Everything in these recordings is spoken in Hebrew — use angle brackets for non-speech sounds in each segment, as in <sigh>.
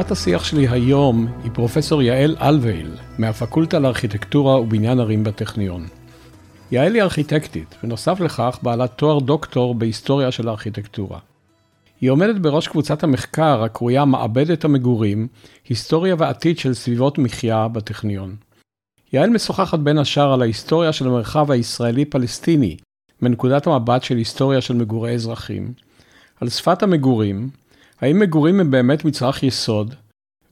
בת השיח שלי היום היא פרופסור יעל אלוויל, מהפקולטה לארכיטקטורה ובניין ערים בטכניון. יעל היא ארכיטקטית, ונוסף לכך בעלת תואר דוקטור בהיסטוריה של הארכיטקטורה. היא עומדת בראש קבוצת המחקר הקרויה מעבדת המגורים, היסטוריה ועתיד של סביבות מחיה בטכניון. יעל משוחחת בין השאר על ההיסטוריה של המרחב הישראלי-פלסטיני, מנקודת המבט של היסטוריה של מגורי אזרחים, על שפת המגורים, האם מגורים הם באמת מצרך יסוד,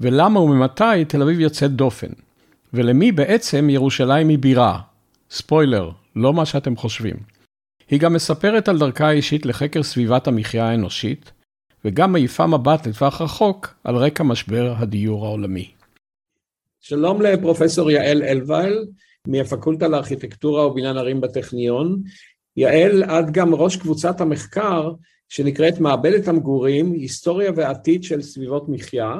ולמה וממתי תל אביב יוצאת דופן, ולמי בעצם ירושלים היא בירה. ספוילר, לא מה שאתם חושבים. היא גם מספרת על דרכה האישית לחקר סביבת המחיה האנושית, וגם מעיפה מבט לטווח רחוק על רקע משבר הדיור העולמי. שלום לפרופסור יעל אלווייל, מהפקולטה לארכיטקטורה ובניין ערים בטכניון. יעל, את גם ראש קבוצת המחקר שנקראת מעבדת המגורים, היסטוריה ועתיד של סביבות מחיה,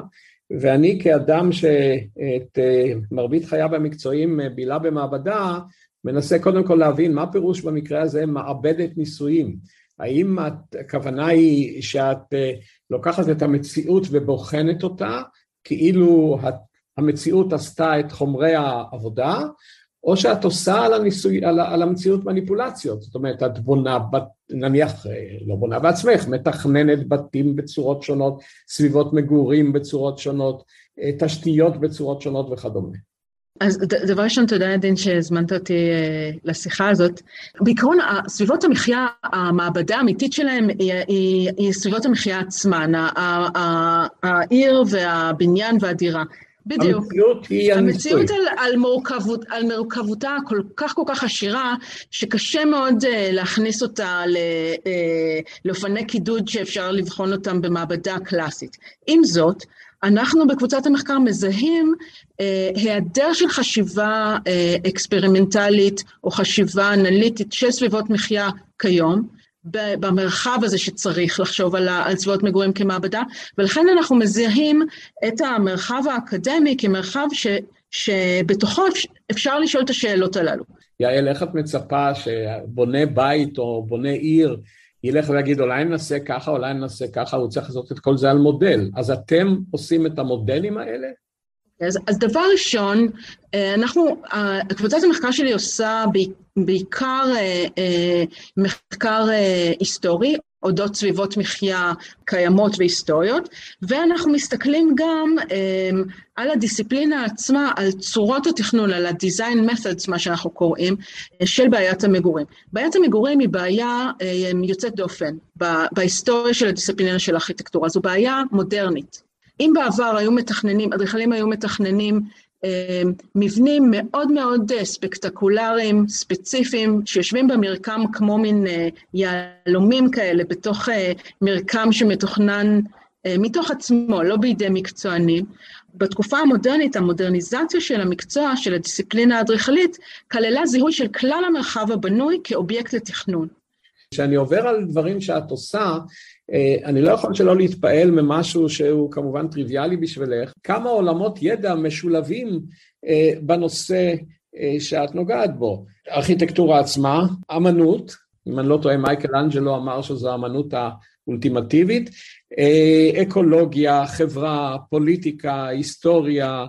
ואני כאדם שאת אה, מרבית חייו המקצועיים אה, בילה במעבדה, מנסה קודם כל להבין מה פירוש במקרה הזה מעבדת ניסויים. האם הכוונה היא שאת אה, לוקחת את המציאות ובוחנת אותה, כאילו המציאות עשתה את חומרי העבודה, או שאת עושה על, הניסוי, על, על המציאות מניפולציות, זאת אומרת, את בונה, נניח, אה, לא בונה בעצמך, מתכננת בתים בצורות שונות, סביבות מגורים בצורות שונות, אה, תשתיות בצורות שונות וכדומה. אז דבר ראשון, תודה עדין שהזמנת אותי אה, לשיחה הזאת. בעיקרון, סביבות המחיה, המעבדה האמיתית שלהם היא, היא, היא סביבות המחיה עצמן, העיר והבניין והדירה. בדיוק. המציאות היא הניסוי. המציאות על, על, מורכבות, על מורכבותה כל כך כל כך עשירה, שקשה מאוד uh, להכניס אותה לאופני קידוד שאפשר לבחון אותם במעבדה קלאסית. עם זאת, אנחנו בקבוצת המחקר מזהים אה, היעדר של חשיבה אה, אקספרימנטלית או חשיבה אנליטית של סביבות מחיה כיום, במרחב הזה שצריך לחשוב על, על סביבות מגורים כמעבדה, ולכן אנחנו מזהים את המרחב האקדמי כמרחב ש, שבתוכו אפשר לשאול את השאלות הללו. יעל, איך את מצפה שבונה בית או בונה עיר ילך ויגיד אולי ננסה ככה, אולי ננסה ככה, הוא צריך לעשות את כל זה על מודל. אז אתם עושים את המודלים האלה? אז, אז דבר ראשון, אה, אנחנו, קבוצת המחקר שלי עושה בעיקר אה, אה, מחקר היסטורי, אודות סביבות מחיה קיימות והיסטוריות, ואנחנו מסתכלים גם על הדיסציפלינה עצמה, על צורות התכנון, על ה-design methods, מה שאנחנו קוראים, של בעיית המגורים. בעיית המגורים היא בעיה יוצאת דופן בהיסטוריה של הדיסציפלינה של הארכיטקטורה, זו בעיה מודרנית. אם בעבר היו מתכננים, אדריכלים היו מתכננים אה, מבנים מאוד מאוד אה, ספקטקולריים, ספציפיים, שיושבים במרקם כמו מין אה, יהלומים כאלה, בתוך מרקם שמתוכנן מתוך עצמו, לא בידי מקצוענים. בתקופה המודרנית, המודרניזציה של המקצוע, של הדיסציפלינה האדריכלית, כללה זיהוי של כלל המרחב הבנוי כאובייקט לתכנון. כשאני עובר על דברים שאת עושה, אני לא יכול שלא להתפעל ממשהו שהוא כמובן טריוויאלי בשבילך, כמה עולמות ידע משולבים אה, בנושא אה, שאת נוגעת בו. ארכיטקטורה עצמה, אמנות, אם אני לא טועה מייקל אנג'לו אמר שזו האמנות האולטימטיבית, אקולוגיה, חברה, פוליטיקה, היסטוריה,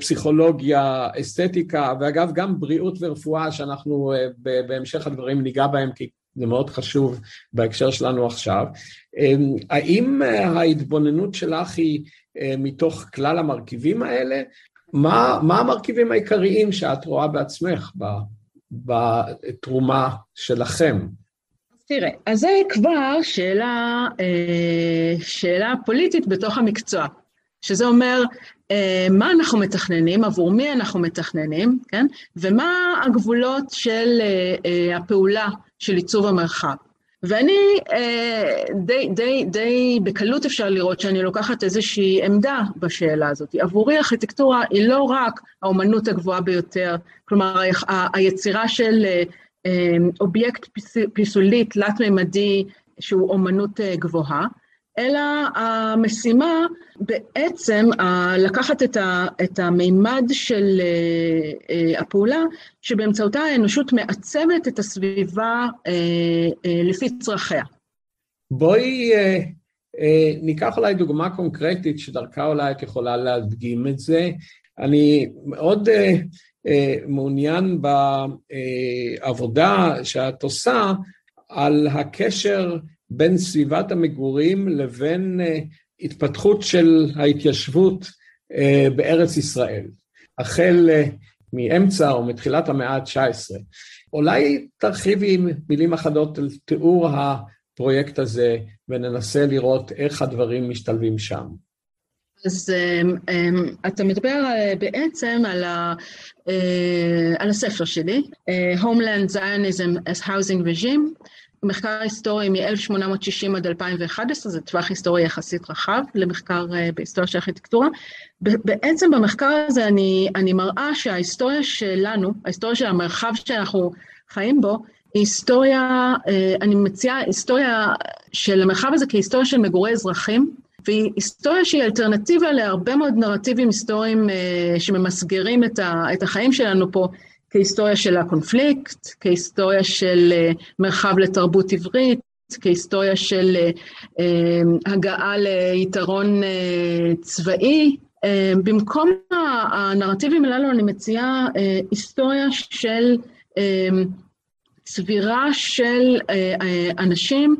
פסיכולוגיה, אסתטיקה, ואגב גם בריאות ורפואה שאנחנו בהמשך הדברים ניגע בהם כי זה מאוד חשוב בהקשר שלנו עכשיו. אמ, האם אה, ההתבוננות שלך היא אה, מתוך כלל המרכיבים האלה? מה, מה המרכיבים העיקריים שאת רואה בעצמך בתרומה שלכם? תראה, אז זה כבר שאלה, אה, שאלה פוליטית בתוך המקצוע, שזה אומר, מה אנחנו מתכננים, עבור מי אנחנו מתכננים, כן? ומה הגבולות של הפעולה של עיצוב המרחב. ואני אה, די, די, די בקלות אפשר לראות שאני לוקחת איזושהי עמדה בשאלה הזאת. עבורי ארכיטקטורה היא לא רק האומנות הגבוהה ביותר, כלומר ה- היצירה של אה, אה אובייקט פיסולי תלת-ממדי שהוא אומנות גבוהה, אלא המשימה בעצם לקחת את, ה, את המימד של אה, אה, הפעולה, שבאמצעותה האנושות מעצבת את הסביבה אה, לפי צרכיה. בואי ניקח אולי דוגמה קונקרטית שדרכה אולי את יכולה להדגים את זה. אני מאוד מעוניין בעבודה שאת עושה על הקשר בין סביבת המגורים לבין התפתחות של ההתיישבות בארץ ישראל. החל מאמצע או מתחילת המאה ה-19. אולי תרחיבי מילים אחדות על תיאור הפרויקט הזה וננסה לראות איך הדברים משתלבים שם. אז אתה מדבר אה, בעצם על, ה, אה, על הספר שלי, אה, Homeland Zionism as Housing Regime, מחקר היסטורי מ-1860 עד 2011, זה טווח היסטורי יחסית רחב למחקר בהיסטוריה של ארכיטקטורה. בעצם במחקר הזה אני, אני מראה שההיסטוריה שלנו, ההיסטוריה של המרחב שאנחנו חיים בו, היא היסטוריה, אני מציעה היסטוריה של המרחב הזה כהיסטוריה של מגורי אזרחים, והיא היסטוריה שהיא אלטרנטיבה להרבה מאוד נרטיבים היסטוריים uh, שממסגרים את החיים שלנו פה כהיסטוריה של הקונפליקט, כהיסטוריה של uh, מרחב לתרבות עברית, כהיסטוריה של uh, uh, הגעה ליתרון צבאי. במקום הנרטיבים הללו אני מציעה היסטוריה של צבירה של אנשים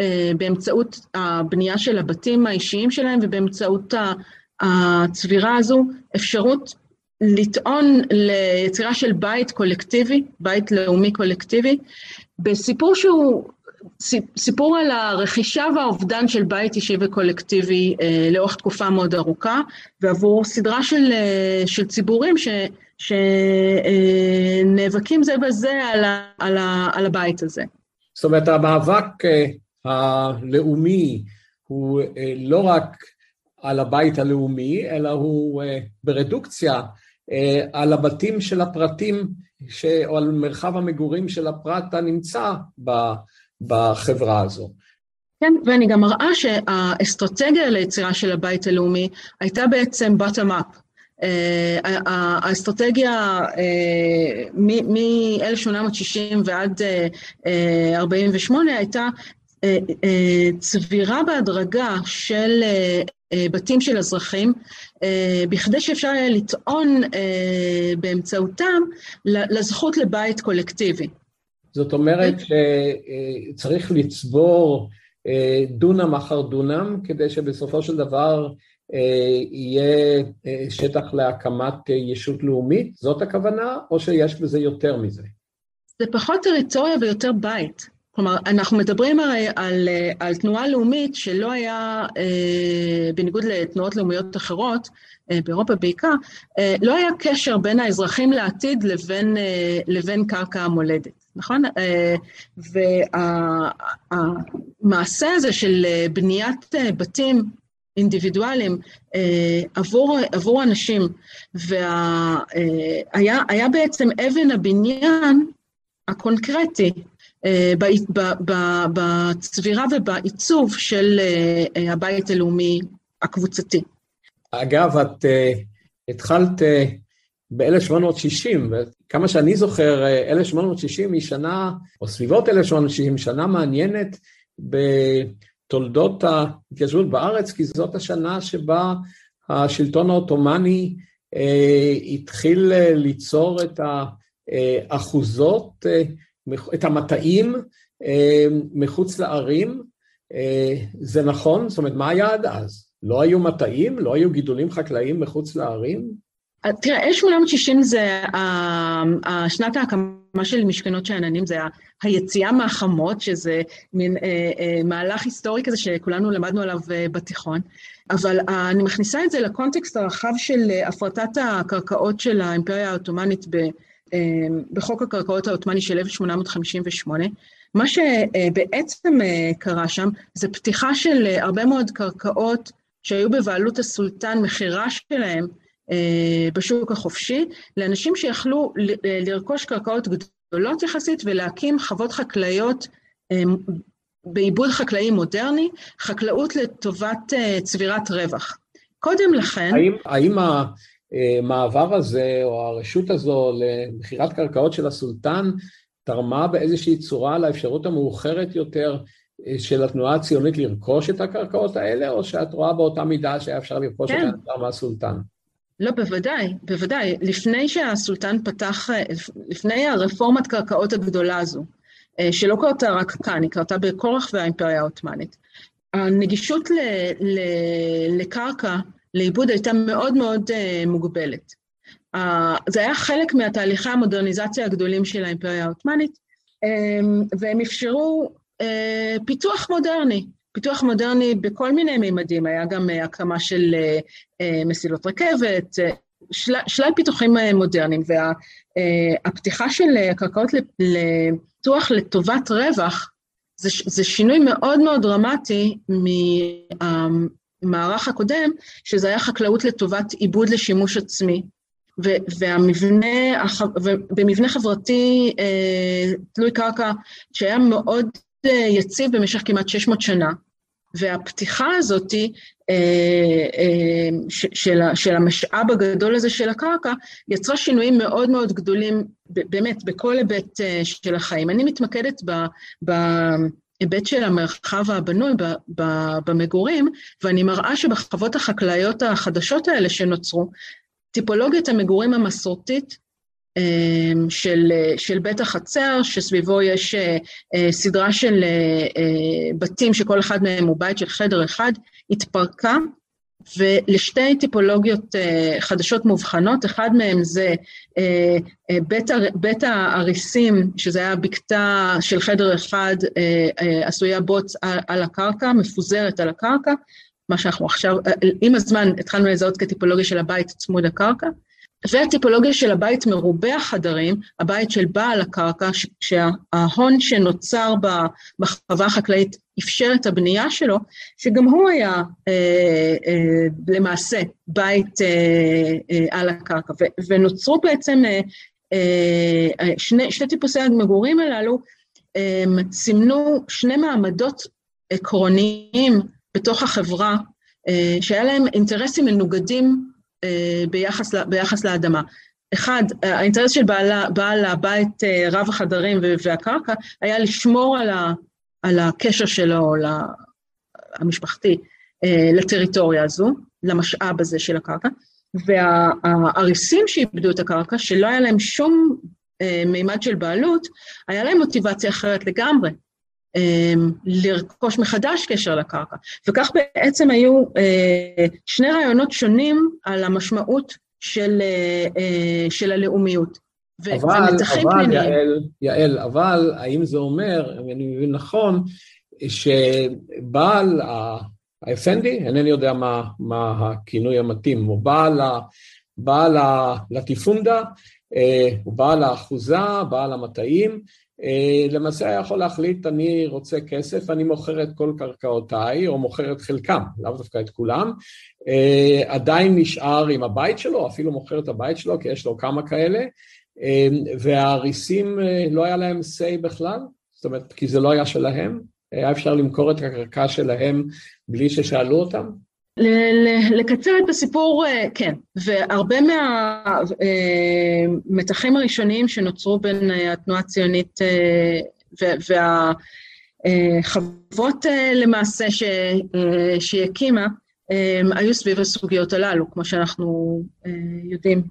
אה, באמצעות הבנייה של הבתים האישיים שלהם ובאמצעות הצבירה הזו, אפשרות לטעון ליצירה של בית קולקטיבי, בית לאומי קולקטיבי, בסיפור שהוא סיפור על הרכישה והאובדן של בית אישי וקולקטיבי אה, לאורך תקופה מאוד ארוכה, ועבור סדרה של, אה, של ציבורים שנאבקים אה, זה בזה על, ה, על, ה, על הבית הזה. זאת אומרת, המאבק אה, הלאומי הוא אה, לא רק על הבית הלאומי, אלא הוא אה, ברדוקציה על הבתים של הפרטים, ש... או על מרחב המגורים של הפרט הנמצא בחברה הזו. כן, ואני גם מראה שהאסטרטגיה ליצירה של הבית הלאומי הייתה בעצם bottom up. האסטרטגיה מ-1860 ועד 48' הייתה אה, אה, צבירה בהדרגה של אה, בתים של אזרחים, בכדי שאפשר יהיה לטעון באמצעותם לזכות לבית קולקטיבי. זאת אומרת שצריך לצבור דונם אחר דונם, כדי שבסופו של דבר יהיה שטח להקמת ישות לאומית? זאת הכוונה, או שיש בזה יותר מזה? זה פחות טריטוריה ויותר בית. כלומר, אנחנו מדברים הרי על, על תנועה לאומית שלא היה, אה, בניגוד לתנועות לאומיות אחרות, אה, באירופה בעיקר, אה, לא היה קשר בין האזרחים לעתיד לבין, אה, לבין קרקע המולדת, נכון? אה, והמעשה הזה של אה, בניית אה, בתים אינדיבידואלים אה, עבור, עבור אנשים, והיה אה, בעצם אבן הבניין הקונקרטי אה, בצבירה ובעיצוב של אה, הבית הלאומי הקבוצתי. אגב, את אה, התחלת ב-1860, וכמה שאני זוכר, 1860 היא שנה, או סביבות 1860, שנה מעניינת בתולדות ההתיישבות בארץ, כי זאת השנה שבה השלטון העות'מאני התחיל ליצור את האחוזות את המטעים אה, מחוץ לערים, אה, זה נכון? זאת אומרת, מה היה עד אז? לא היו מטעים? לא היו גידולים חקלאיים מחוץ לערים? אה, תראה, 1860 זה שנת ההקמה של משכנות שאננים, זה היציאה מהחמות, שזה מין מהלך היסטורי כזה שכולנו למדנו עליו בתיכון, אבל אני מכניסה את זה לקונטקסט הרחב של הפרטת הקרקעות של האימפריה העות'מאנית אמ, בחוק הקרקעות העות'מאני של 1858. מה שבעצם אה, קרה שם זה פתיחה של אה, הרבה מאוד קרקעות שהיו בבעלות הסולטן, מכירה שלהם אה, בשוק החופשי, לאנשים שיכלו לרכוש קרקעות גדולות יחסית ולהקים חוות חקלאיות אמ, בעיבוד חקלאי מודרני, חקלאות לטובת צבירת רווח. קודם לכן... האם, האם המעבר הזה או הרשות הזו למכירת קרקעות של הסולטן תרמה באיזושהי צורה לאפשרות המאוחרת יותר של התנועה הציונית לרכוש את הקרקעות האלה, או שאת רואה באותה מידה שהיה אפשר לרכוש כן. אותן מהסולטן? לא, בוודאי, בוודאי. לפני שהסולטן פתח, לפני הרפורמת קרקעות הגדולה הזו, אה, שלא קרתה רק כאן, היא קרתה בכל רחבי האימפריה העות'מאנית, הנגישות ל, ל, לקרקע, לעיבוד, הייתה מאוד מאוד uh, מוגבלת. Uh, זה היה חלק מהתהליכי המודרניזציה הגדולים של האימפריה העות'מאנית, um, והם אפשרו uh, פיתוח מודרני. פיתוח מודרני בכל מיני מימדים, היה גם uh, הקמה של uh, uh, מסילות רכבת, uh, של, שלל פיתוחים uh, מודרניים, והפתיחה uh, של הקרקעות לפיתוח לטובת רווח, זה, זה שינוי מאוד מאוד דרמטי מהמערך הקודם, שזה היה חקלאות לטובת עיבוד לשימוש עצמי, והמבנה, במבנה חברתי אה, תלוי קרקע שהיה מאוד אה, יציב במשך כמעט 600 שנה, והפתיחה הזאת אה, של, של המשאב הגדול הזה של הקרקע יצרה שינויים מאוד מאוד גדולים, באמת, בכל היבט של החיים. אני מתמקדת בהיבט של המרחב הבנוי במגורים, ואני מראה שבחוות החקלאיות החדשות האלה שנוצרו, טיפולוגיית המגורים המסורתית אמ, של, של בית החצר, שסביבו יש אה, אה, סדרה של אה, בתים שכל אחד מהם הוא בית של חדר אחד, התפרקה, ולשתי טיפולוגיות חדשות מובחנות, אחד מהם זה בית, בית האריסים, שזה היה בקתה של חדר אחד עשויה בוץ על הקרקע, מפוזרת על הקרקע, מה שאנחנו עכשיו, עם הזמן התחלנו לזהות כטיפולוגיה של הבית צמוד הקרקע, והטיפולוגיה של הבית מרובה החדרים, הבית של בעל הקרקע, שההון שנוצר בחווה החקלאית אפשר את הבנייה שלו, שגם הוא היה אה, אה, למעשה בית אה, אה, על הקרקע. ו, ונוצרו בעצם אה, אה, שני, שני טיפוסי המגורים הללו, אה, סימנו שני מעמדות עקרוניים בתוך החברה, אה, שהיה להם אינטרסים מנוגדים ביחס, ביחס לאדמה. אחד, האינטרס של בעל, בעל הבית אה, רב החדרים והקרקע היה לשמור על, ה, על הקשר שלו, המשפחתי, לטריטוריה הזו, למשאב הזה של הקרקע, והאריסים שאיבדו את הקרקע, שלא היה להם שום מימד של בעלות, היה להם מוטיבציה אחרת לגמרי. אמ, לרכוש מחדש קשר לקרקע. וכך בעצם היו אה, שני רעיונות שונים על המשמעות של, אה, אה, של הלאומיות. אבל, אבל, יעל, יעל, אבל האם זה אומר, אם אני מבין נכון, שבעל האפנדי, אינני יודע מה, מה הכינוי המתאים, או בעל, בעל לטיפונדה, הוא בעל האחוזה, בעל המטעים, למעשה היה יכול להחליט, אני רוצה כסף, אני מוכר את כל קרקעותיי, או מוכר את חלקם, לאו דווקא את כולם, אה, עדיין נשאר עם הבית שלו, אפילו מוכר את הבית שלו, כי יש לו כמה כאלה, אה, והאריסים לא היה להם say בכלל, זאת אומרת, כי זה לא היה שלהם, היה אפשר למכור את הקרקע שלהם בלי ששאלו אותם? לקצר את הסיפור, אה, כן, והרבה מהמתחים אה, הראשוניים שנוצרו בין אה, התנועה הציונית והחוות למעשה שהיא הקימה, היו סביב הסוגיות הללו, כמו שאנחנו יודעים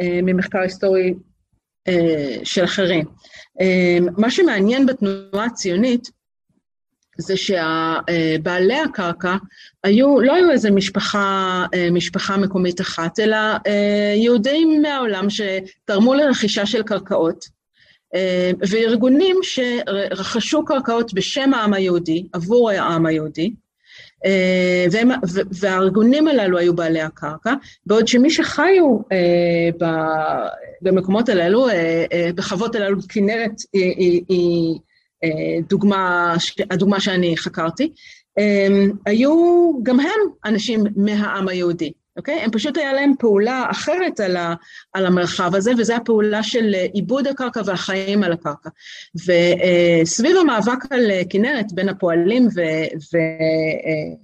ממחקר היסטורי של אחרים. מה שמעניין בתנועה הציונית זה שבעלי הקרקע היו, לא היו איזה משפחה, אה, משפחה מקומית אחת, אלא אה, יהודים מהעולם שתרמו לרכישה של קרקעות, אה, וארגונים שרכשו קרקעות בשם העם היהודי, עבור העם היהודי, והם, והארגונים הללו היו בעלי הקרקע, בעוד שמי שחיו במקומות הללו, בחוות הללו, כנרת היא, היא דוגמה, הדוגמה שאני חקרתי, היו גם הם אנשים מהעם היהודי, אוקיי? הם פשוט היה להם פעולה אחרת על, ה, על המרחב הזה, וזו הפעולה של עיבוד הקרקע והחיים על הקרקע. וסביב המאבק על כנרת בין הפועלים ו,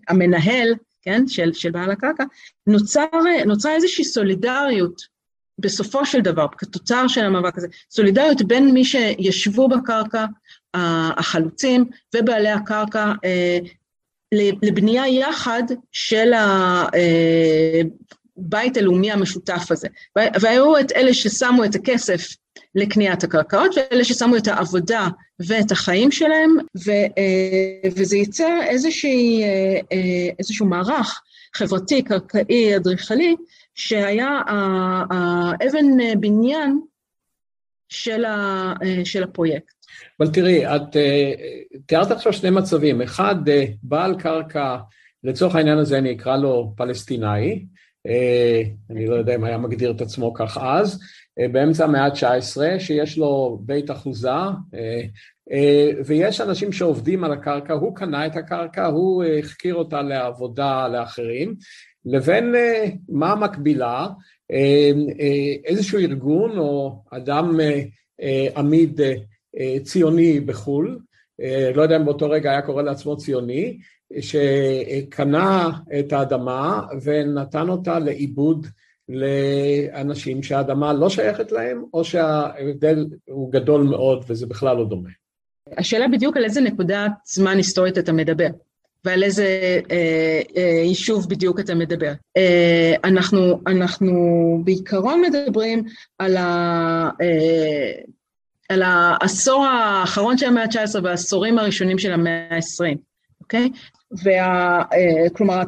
והמנהל, כן, של, של בעל הקרקע, נוצר, נוצרה איזושהי סולידריות בסופו של דבר, כתוצר של המאבק הזה, סולידריות בין מי שישבו בקרקע החלוצים ובעלי הקרקע לבנייה יחד של הבית הלאומי המשותף הזה. והיו את אלה ששמו את הכסף לקניית הקרקעות, ואלה ששמו את העבודה ואת החיים שלהם, ו, וזה ייצר איזושהי, איזשהו מערך חברתי, קרקעי, אדריכלי, שהיה האבן בניין של, ה, של הפרויקט. אבל תראי, את אה, תיארת עכשיו שני מצבים, אחד, אה, בעל קרקע, לצורך העניין הזה אני אקרא לו פלסטינאי, אה, אני לא יודע אם היה מגדיר את עצמו כך אז, באמצע המאה ה-19, שיש לו בית אחוזה, ויש אנשים שעובדים על הקרקע, הוא קנה את הקרקע, הוא החכיר אותה לעבודה לאחרים, לבין מה המקבילה, איזשהו ארגון או אדם עמיד ציוני בחו"ל, אה, לא יודע אם באותו רגע היה קורא לעצמו ציוני, שקנה את האדמה ונתן אותה לעיבוד לאנשים שהאדמה לא שייכת להם, או שההבדל הוא גדול מאוד וזה בכלל לא דומה. השאלה בדיוק על איזה נקודת זמן היסטורית אתה מדבר, ועל איזה אה, אה, יישוב בדיוק אתה מדבר. אה, אנחנו, אנחנו בעיקרון מדברים על ה... אה, על העשור האחרון של המאה ה-19 והעשורים הראשונים של המאה ה-20, אוקיי? וה, אה, כלומר,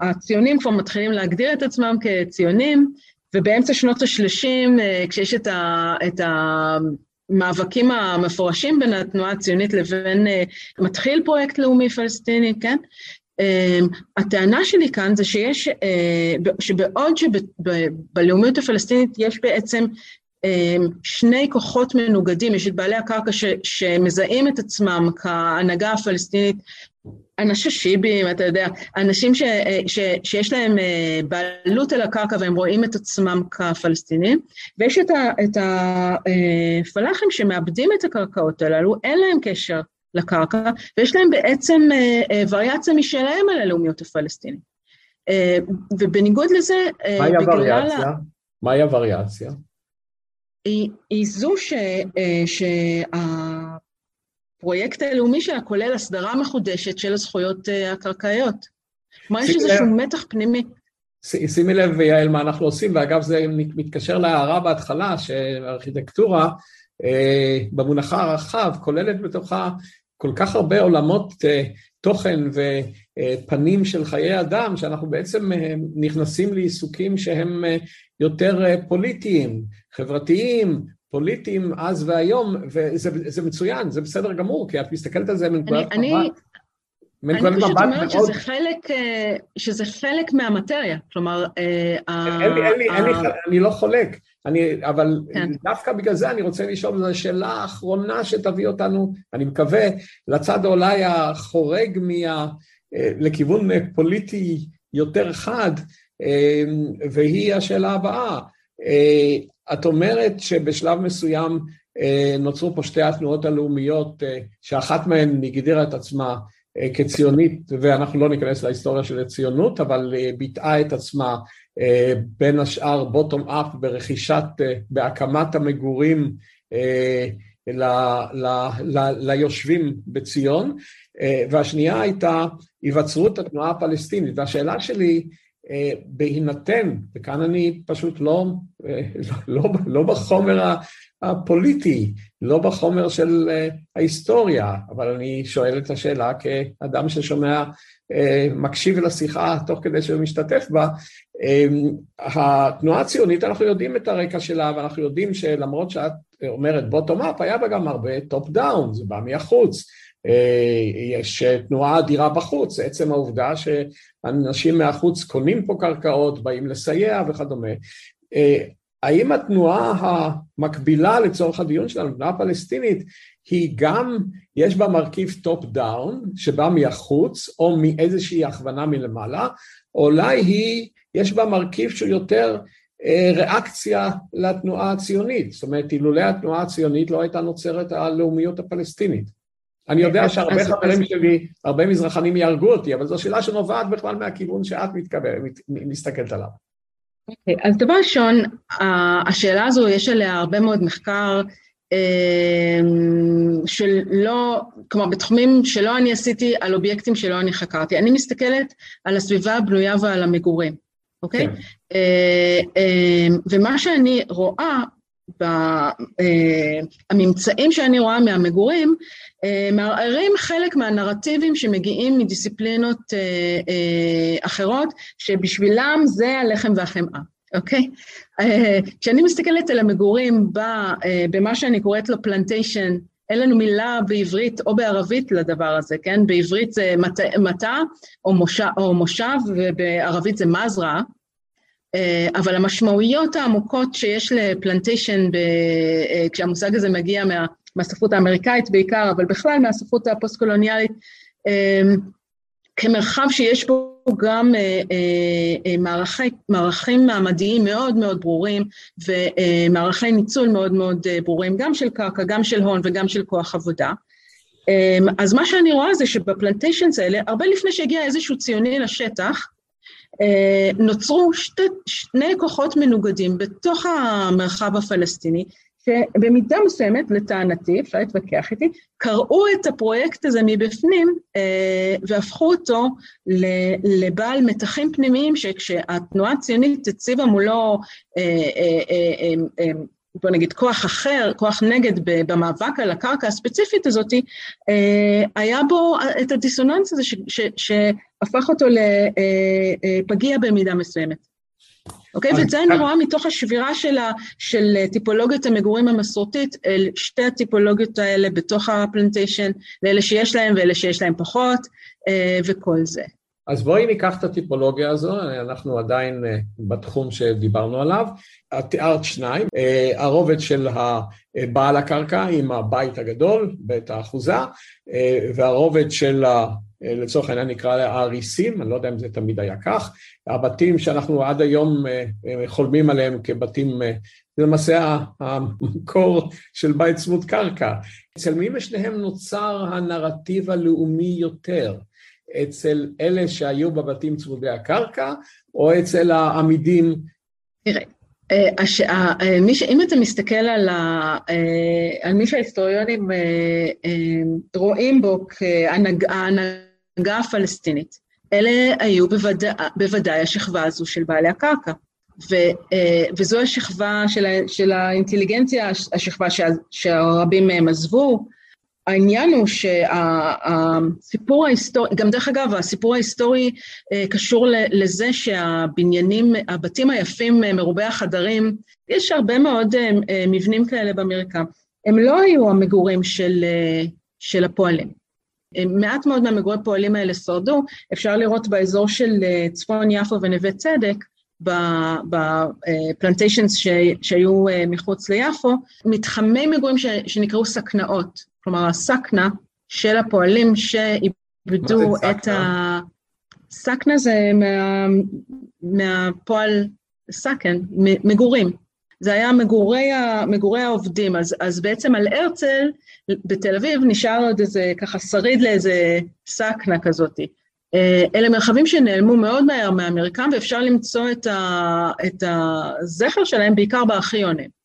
הציונים כבר מתחילים להגדיר את עצמם כציונים, ובאמצע שנות ה-30, אה, כשיש את, ה, את המאבקים המפורשים בין התנועה הציונית לבין אה, מתחיל פרויקט לאומי פלסטיני, כן? הטענה שלי כאן זה שיש, שבעוד שבלאומיות הפלסטינית יש בעצם שני כוחות מנוגדים, יש את בעלי הקרקע ש, שמזהים את עצמם כהנהגה הפלסטינית, אנשים שיבים, אתה יודע, אנשים ש, ש, שיש להם אה, בעלות על הקרקע והם רואים את עצמם כפלסטינים, ויש את, ה, את הפלאחים אה, שמאבדים את הקרקעות הללו, אין להם קשר לקרקע, ויש להם בעצם אה, וריאציה משלהם על הלאומיות הפלסטינית. ובניגוד לזה, מהי הווריאציה? מהי הווריאציה? היא, היא זו ש, אה, שהפרויקט הלאומי שלה כולל הסדרה מחודשת של הזכויות אה, הקרקעיות. כלומר, יש איזשהו מתח פנימי. שימי לב, יעל, מה אנחנו עושים, ואגב, זה מתקשר להערה בהתחלה, שהארכיטקטורה, אה, במונחה הרחב, כוללת בתוכה כל כך הרבה עולמות תוכן ופנים של חיי אדם, שאנחנו בעצם נכנסים לעיסוקים שהם יותר פוליטיים, חברתיים, פוליטיים אז והיום, וזה מצוין, זה בסדר גמור, כי את מסתכלת על זה מנקודת מבט. אני פשוט אומרת שזה חלק, אה, שזה חלק מהמטריה, כלומר... אה, אין לי, אין לי, אין לי, אני לא חולק, אני, אבל כן. דווקא בגלל זה אני רוצה לשאול, זו השאלה האחרונה שתביא אותנו, אני מקווה, לצד אולי החורג מה... אה, לכיוון פוליטי יותר חד, והיא השאלה הבאה. את אומרת שבשלב מסוים נוצרו פה שתי התנועות הלאומיות, שאחת מהן הגדירה את עצמה אה, כציונית, ואנחנו לא ניכנס להיסטוריה של הציונות, אבל אה, ביטאה את עצמה אה, בין השאר בוטום אפ ברכישת, בהקמת המגורים ל, ל, ל, ליושבים בציון, והשנייה הייתה היווצרות התנועה הפלסטינית, והשאלה שלי, בהינתן, וכאן אני פשוט לא, לא, לא, לא בחומר הפוליטי, לא בחומר של ההיסטוריה, אבל אני שואל את השאלה כאדם ששומע, מקשיב לשיחה תוך כדי שהוא משתתף בה. התנועה הציונית, אנחנו יודעים את הרקע שלה, ואנחנו יודעים שלמרות שאת אומרת bottom up, היה בה גם הרבה top down, זה בא מהחוץ. יש תנועה אדירה בחוץ, עצם העובדה שאנשים מהחוץ קונים פה קרקעות, באים לסייע וכדומה. האם התנועה המקבילה לצורך הדיון שלנו, התנועה הפלסטינית, היא גם, יש בה מרכיב top down, שבא מהחוץ, או מאיזושהי הכוונה מלמעלה, או אולי היא, יש בה מרכיב שהוא יותר אה, ריאקציה לתנועה הציונית, זאת אומרת, אילולא התנועה הציונית לא הייתה נוצרת הלאומיות הפלסטינית. אני יודע שהרבה חברים שלי, הרבה מזרחנים יהרגו אותי, אבל זו שאלה שנובעת בכלל מהכיוון שאת מסתכלת עליו. אוקיי, okay, אז דבר ראשון, השאלה הזו, יש עליה הרבה מאוד מחקר, שלא, כלומר בתחומים שלא אני עשיתי, על אובייקטים שלא אני חקרתי. אני מסתכלת על הסביבה הבנויה ועל המגורים, אוקיי? כן. ומה שאני רואה בממצאים שאני רואה מהמגורים, מערערים חלק מהנרטיבים שמגיעים מדיסציפלינות אחרות, שבשבילם זה הלחם והחמאה. אוקיי? כשאני מסתכלת על המגורים במה שאני קוראת לו פלנטיישן, אין לנו מילה בעברית או בערבית לדבר הזה, כן? בעברית זה מטע או או מושב ובערבית זה מזרע, אבל המשמעויות העמוקות שיש לפלנטיישן, כשהמושג הזה מגיע מה, מהספרות האמריקאית בעיקר, אבל בכלל מהספרות הפוסט-קולוניאלית, כמרחב שיש בו גם אה, אה, מערכי, מערכים מעמדיים מאוד מאוד ברורים ומערכי ניצול מאוד מאוד ברורים, גם של קרקע, גם של הון וגם של כוח עבודה. אז מה שאני רואה זה שבפלנטיישנס האלה, הרבה לפני שהגיע איזשהו ציוני לשטח, נוצרו שתי, שני כוחות מנוגדים בתוך המרחב הפלסטיני, שבמידה מסוימת, לטענתי, אפשר להתווכח איתי, קראו את הפרויקט הזה מבפנים אה, והפכו אותו לבעל מתחים פנימיים, שכשהתנועה הציונית הציבה מולו, אה, אה, בוא נגיד, כוח אחר, כוח נגד במאבק על הקרקע הספציפית הזאת, היה בו את הדיסוננס הזה שהפך אותו לפגיע במידה מסוימת. אוקיי? ואת זה אני רואה מתוך השבירה של, ה, של טיפולוגיות המגורים המסורתית, אל שתי הטיפולוגיות האלה בתוך הפלנטיישן, לאלה שיש להם ואלה שיש להם פחות, אה, וכל זה. אז בואי ניקח את הטיפולוגיה הזו, אנחנו עדיין אה, בתחום שדיברנו עליו. את תיארת שניים, אה, הרובד של בעל הקרקע עם הבית הגדול, בית האחוזה, והרובד של אה, לצורך העניין נקרא האריסים, אני לא יודע אם זה תמיד היה כך, הבתים שאנחנו עד היום אה, אה, חולמים עליהם כבתים, זה למעשה המקור של בית צמוד קרקע. אצל מי משניהם נוצר הנרטיב הלאומי יותר? אצל אלה שהיו בבתים צמודי הקרקע, או אצל העמידים? תראה, הש... מי ש... אם אתה מסתכל על, ה... על מי שההיסטוריונים רואים בו כהנהגה הפלסטינית, אלה היו בוודא, בוודאי השכבה הזו של בעלי הקרקע. ו, אה, וזו השכבה של, של האינטליגנציה, השכבה שרבים מהם עזבו. העניין הוא שהסיפור ההיסטורי, גם דרך אגב, הסיפור ההיסטורי אה, קשור לזה שהבניינים, הבתים היפים אה, מרובי החדרים, יש הרבה מאוד מבנים כאלה במרקם, הם לא היו המגורים של, של הפועלים. מעט מאוד מהמגורי פועלים האלה שרדו, אפשר לראות באזור של אה, צפון יפו ונווה צדק, בפלנטיישנס שהיו אה, מחוץ ליפו, מתחמי מגורים שנקראו סכנאות, כלומר הסכנה של הפועלים שאיבדו את ה... סכנה זה מה, מהפועל סכן, מגורים. זה היה מגורי, מגורי העובדים, אז, אז בעצם על הרצל בתל אביב נשאר עוד איזה ככה שריד לאיזה סאקנה כזאתי. אה, אלה מרחבים שנעלמו מאוד מהר מהמרקם, ואפשר למצוא את, ה, את הזכר שלהם בעיקר בארכיונים.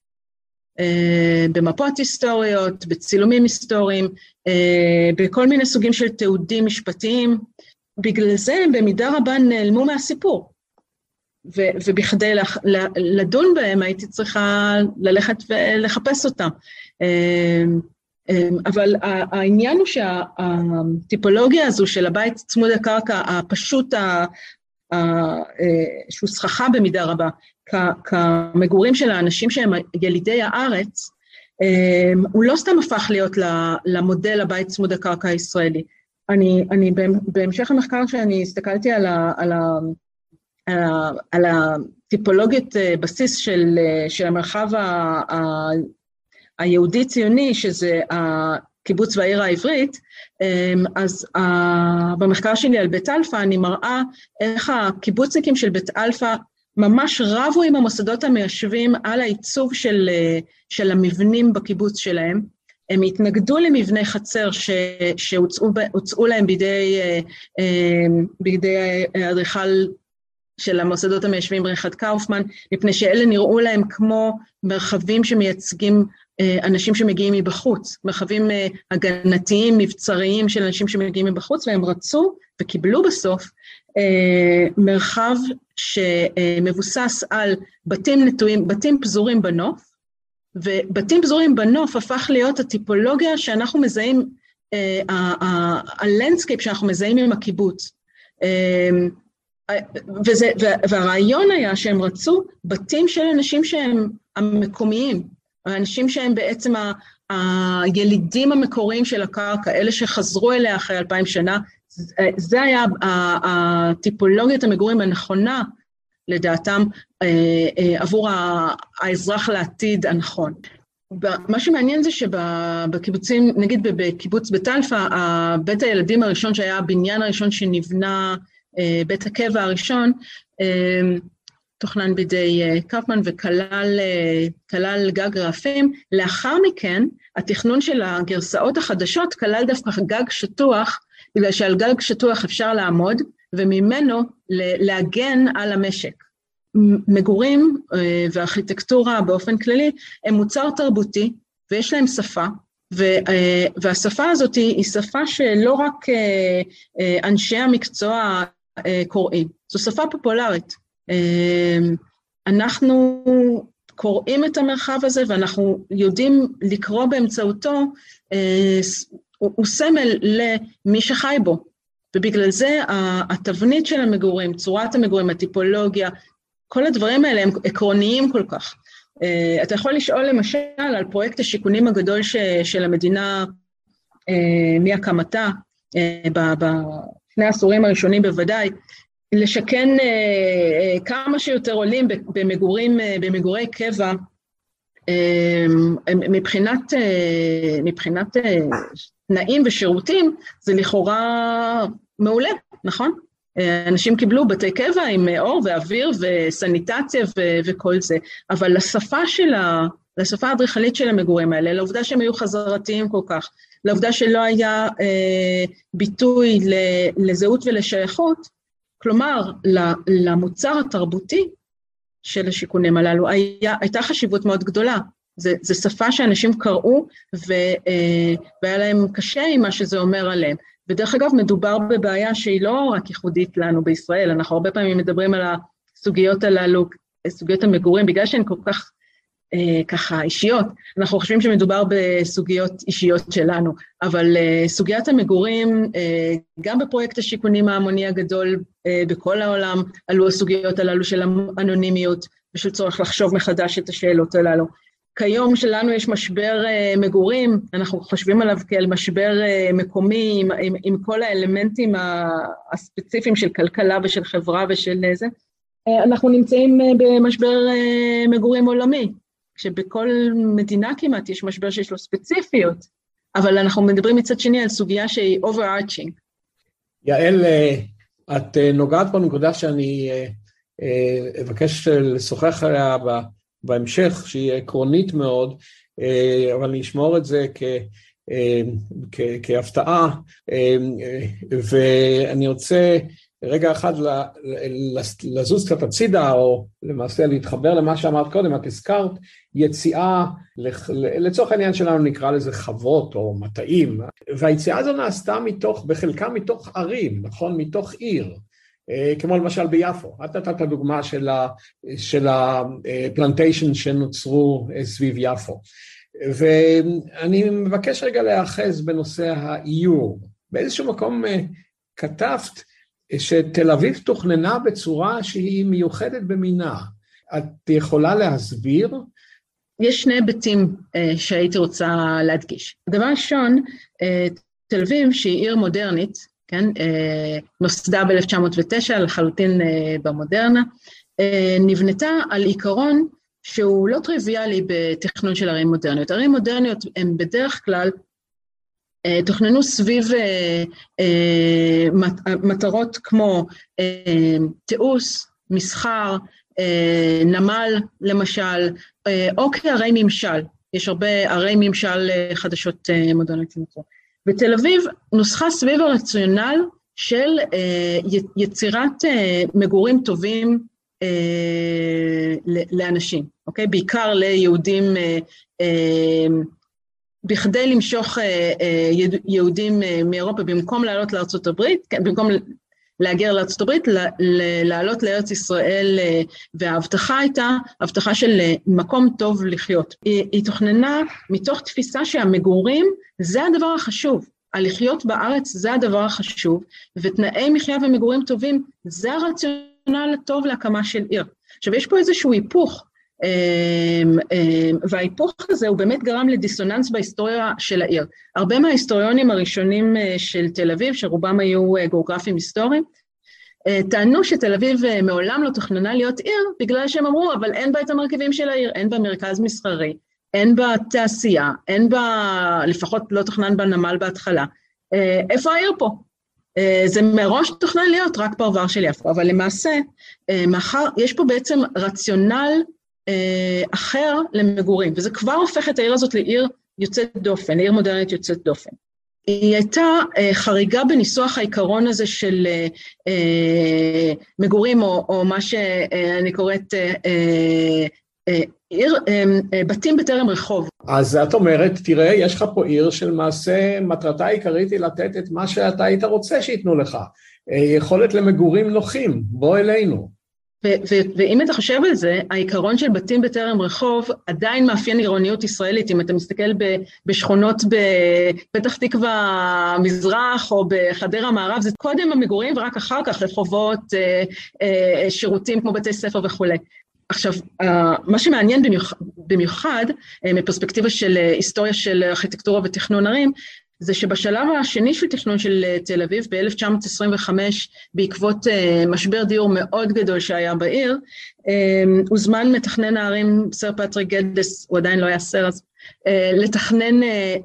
אה, במפות היסטוריות, בצילומים היסטוריים, אה, בכל מיני סוגים של תיעודים משפטיים. בגלל זה הם במידה רבה נעלמו מהסיפור. ו- ובכדי לדון בהם הייתי צריכה ללכת ולחפש אותם. אמ, אבל העניין הוא שהטיפולוגיה הזו של הבית צמוד הקרקע הפשוט, אה, שהוא סככה במידה רבה, כמגורים של האנשים שהם ילידי הארץ, אמ, הוא לא סתם הפך להיות למודל הבית צמוד הקרקע הישראלי. אני, אני בהמשך המחקר שאני הסתכלתי על, ה, על, ה, על, ה, על הטיפולוגית אה, בסיס של, אה, של המרחב היהודי-ציוני, שזה הקיבוץ והעיר העברית, אז במחקר שלי על בית אלפא אני מראה איך הקיבוצניקים של בית אלפא ממש רבו עם המוסדות המיישבים על העיצוב של, של המבנים בקיבוץ שלהם. הם התנגדו למבני חצר שהוצעו להם בידי, אמ, בידי אדריכל של המוסדות המיישבים ריכרד קאופמן, מפני שאלה נראו להם כמו מרחבים שמייצגים אנשים שמגיעים מבחוץ, מרחבים הגנתיים, מבצריים של אנשים שמגיעים מבחוץ, והם רצו וקיבלו בסוף מרחב שמבוסס על בתים נטועים, בתים פזורים בנוף, ובתים פזורים בנוף הפך להיות הטיפולוגיה שאנחנו מזהים, ה landscape שאנחנו מזהים עם הקיבוץ. וזה, והרעיון היה שהם רצו בתים של אנשים שהם המקומיים, האנשים שהם בעצם ה, הילידים המקוריים של הקרקע, אלה שחזרו אליה אחרי אלפיים שנה, זה היה הטיפולוגיית המגורים הנכונה לדעתם עבור האזרח לעתיד הנכון. מה שמעניין זה שבקיבוצים, נגיד בקיבוץ אלפא, בית הילדים הראשון שהיה הבניין הראשון שנבנה אה, בית הקבע הראשון אה, תוכנן בידי אה, קפמן וכלל גג רעפים. לאחר מכן, התכנון של הגרסאות החדשות כלל דווקא גג שטוח, בגלל שעל גג שטוח אפשר לעמוד, וממנו להגן על המשק. מגורים וארכיטקטורה באופן כללי הם מוצר תרבותי ויש להם שפה, והשפה הזאת היא שפה שלא רק אנשי המקצוע אה, קוראים. זו שפה פופולרית. אה, אנחנו קוראים את המרחב הזה ואנחנו יודעים לקרוא באמצעותו, אה, הוא סמל למי שחי בו. ובגלל זה התבנית של המגורים, צורת המגורים, הטיפולוגיה, כל הדברים האלה הם עקרוניים כל כך. אתה יכול לשאול למשל על פרויקט השיכונים הגדול של המדינה מהקמתה, שני העשורים הראשונים בוודאי, לשכן אה, אה, כמה שיותר עולים במגורים, אה, במגורי קבע, מבחינת, מבחינת תנאים ושירותים, זה לכאורה מעולה, נכון? אנשים קיבלו בתי קבע עם אור ואוויר וסניטציה ו- וכל זה, אבל לשפה של ה... לשפה האדריכלית של המגורים האלה, לעובדה שהם היו חזרתיים כל כך, לעובדה שלא היה אה, ביטוי לזהות ולשייכות, כלומר, למוצר התרבותי של השיכונים הללו היה, הייתה חשיבות מאוד גדולה. זו שפה שאנשים קראו ו, אה, והיה להם קשה עם מה שזה אומר עליהם. ודרך אגב, מדובר בבעיה שהיא לא רק ייחודית לנו בישראל, אנחנו הרבה פעמים מדברים על הסוגיות הללו, סוגיות המגורים, בגלל שהן כל כך אה, ככה אישיות, אנחנו חושבים שמדובר בסוגיות אישיות שלנו, אבל אה, סוגיית המגורים, אה, גם בפרויקט השיכונים ההמוני הגדול אה, בכל העולם, עלו הסוגיות הללו של אנונימיות ושל צורך לחשוב מחדש את השאלות הללו. כיום שלנו יש משבר אה, מגורים, אנחנו חושבים עליו כאל משבר אה, מקומי עם, עם, עם כל האלמנטים הספציפיים של כלכלה ושל חברה ושל זה. אה, אנחנו נמצאים אה, במשבר אה, מגורים עולמי, שבכל מדינה כמעט יש משבר שיש לו ספציפיות, אבל אנחנו מדברים מצד שני על סוגיה שהיא overarching. יעל, אה, את אה, נוגעת בנקודה שאני אה, אבקש לשוחח עליה בהמשך, שהיא עקרונית מאוד, אבל אני אשמור את זה כ... כהפתעה, ואני רוצה רגע אחד לזוז קצת הצידה, או למעשה להתחבר למה שאמרת קודם, את הזכרת יציאה, לצורך העניין שלנו נקרא לזה חוות או מטעים, והיציאה הזו נעשתה מתוך, בחלקה מתוך ערים, נכון? מתוך עיר. אה, כמו למשל ביפו, את נתת דוגמה של הפלנטיישן שנוצרו אה, סביב יפו. ואני מבקש רגע להיאחז בנושא האיור. באיזשהו מקום אה, כתבת שתל אביב תוכננה בצורה שהיא מיוחדת במינה. את יכולה להסביר? יש שני היבטים uh, שהייתי רוצה להדגיש. דבר ראשון, uh, תל אביב, שהיא עיר מודרנית, כן, uh, נוסדה ב-1909 לחלוטין uh, במודרנה, uh, נבנתה על עיקרון שהוא לא טריוויאלי בתכנון של ערים מודרניות. ערים מודרניות הן בדרך כלל אה, תוכננו סביב אה, אה, מטרות כמו תיעוש, מסחר, נמל למשל, או כערי ממשל, יש הרבה ערי ממשל חדשות מודרניות שנוצרו. בתל אביב נוסחה סביב הרציונל של יצירת מגורים טובים לאנשים, אוקיי? בעיקר ליהודים, בכדי למשוך יהודים מאירופה במקום לעלות לארצות הברית, כן, במקום להגר לארצות הברית, לעלות לארץ ישראל, וההבטחה הייתה הבטחה של מקום טוב לחיות. היא, היא תוכננה מתוך תפיסה שהמגורים זה הדבר החשוב. הלחיות בארץ זה הדבר החשוב, ותנאי מחיה ומגורים טובים זה הרציונל הטוב להקמה של עיר. עכשיו, יש פה איזשהו היפוך, וההיפוך הזה הוא באמת גרם לדיסוננס בהיסטוריה של העיר. הרבה מההיסטוריונים הראשונים אה, של תל אביב, שרובם היו אה, גיאוגרפים היסטוריים, אה, טענו שתל אביב מעולם לא תוכננה להיות עיר, בגלל שהם אמרו, אבל אין בה את המרכיבים של העיר, אין בה מרכז מסחרי, אין בה תעשייה, אין בה, לפחות לא תוכנן בה נמל בהתחלה. איפה העיר פה? זה מראש תוכנן להיות רק פרבר של יפו, אבל למעשה, מאחר, יש פה בעצם רציונל אחר למגורים, וזה כבר הופך את העיר הזאת לעיר יוצאת דופן, לעיר מודרנית יוצאת דופן. היא הייתה אה, חריגה בניסוח העיקרון הזה של אה, אה, מגורים, או, או מה שאני קוראת אה, אה, עיר, אה, אה, בתים בטרם רחוב. אז את אומרת, תראה, יש לך פה עיר שלמעשה מטרתה העיקרית היא לתת את מה שאתה היית רוצה שייתנו לך. אה, יכולת למגורים נוחים, בוא אלינו. ואם אתה חושב על זה, העיקרון של בתים בטרם רחוב עדיין מאפיין עירוניות ישראלית. אם אתה מסתכל בשכונות בפתח תקווה מזרח או בחדרה מערב, זה קודם המגורים ורק אחר כך רחובות, אה, אה, שירותים כמו בתי ספר וכולי. עכשיו, מה שמעניין במיוחד, במיוחד אה, מפרספקטיבה של היסטוריה של ארכיטקטורה ותכנון ערים, זה שבשלב השני של תכנון של אה, תל אביב, ב-1925, בעקבות uh, משבר דיור מאוד גדול שהיה בעיר, um, הוזמן מתכנן הערים סר פטריק גדס, הוא עדיין לא היה סר אז, לתכנן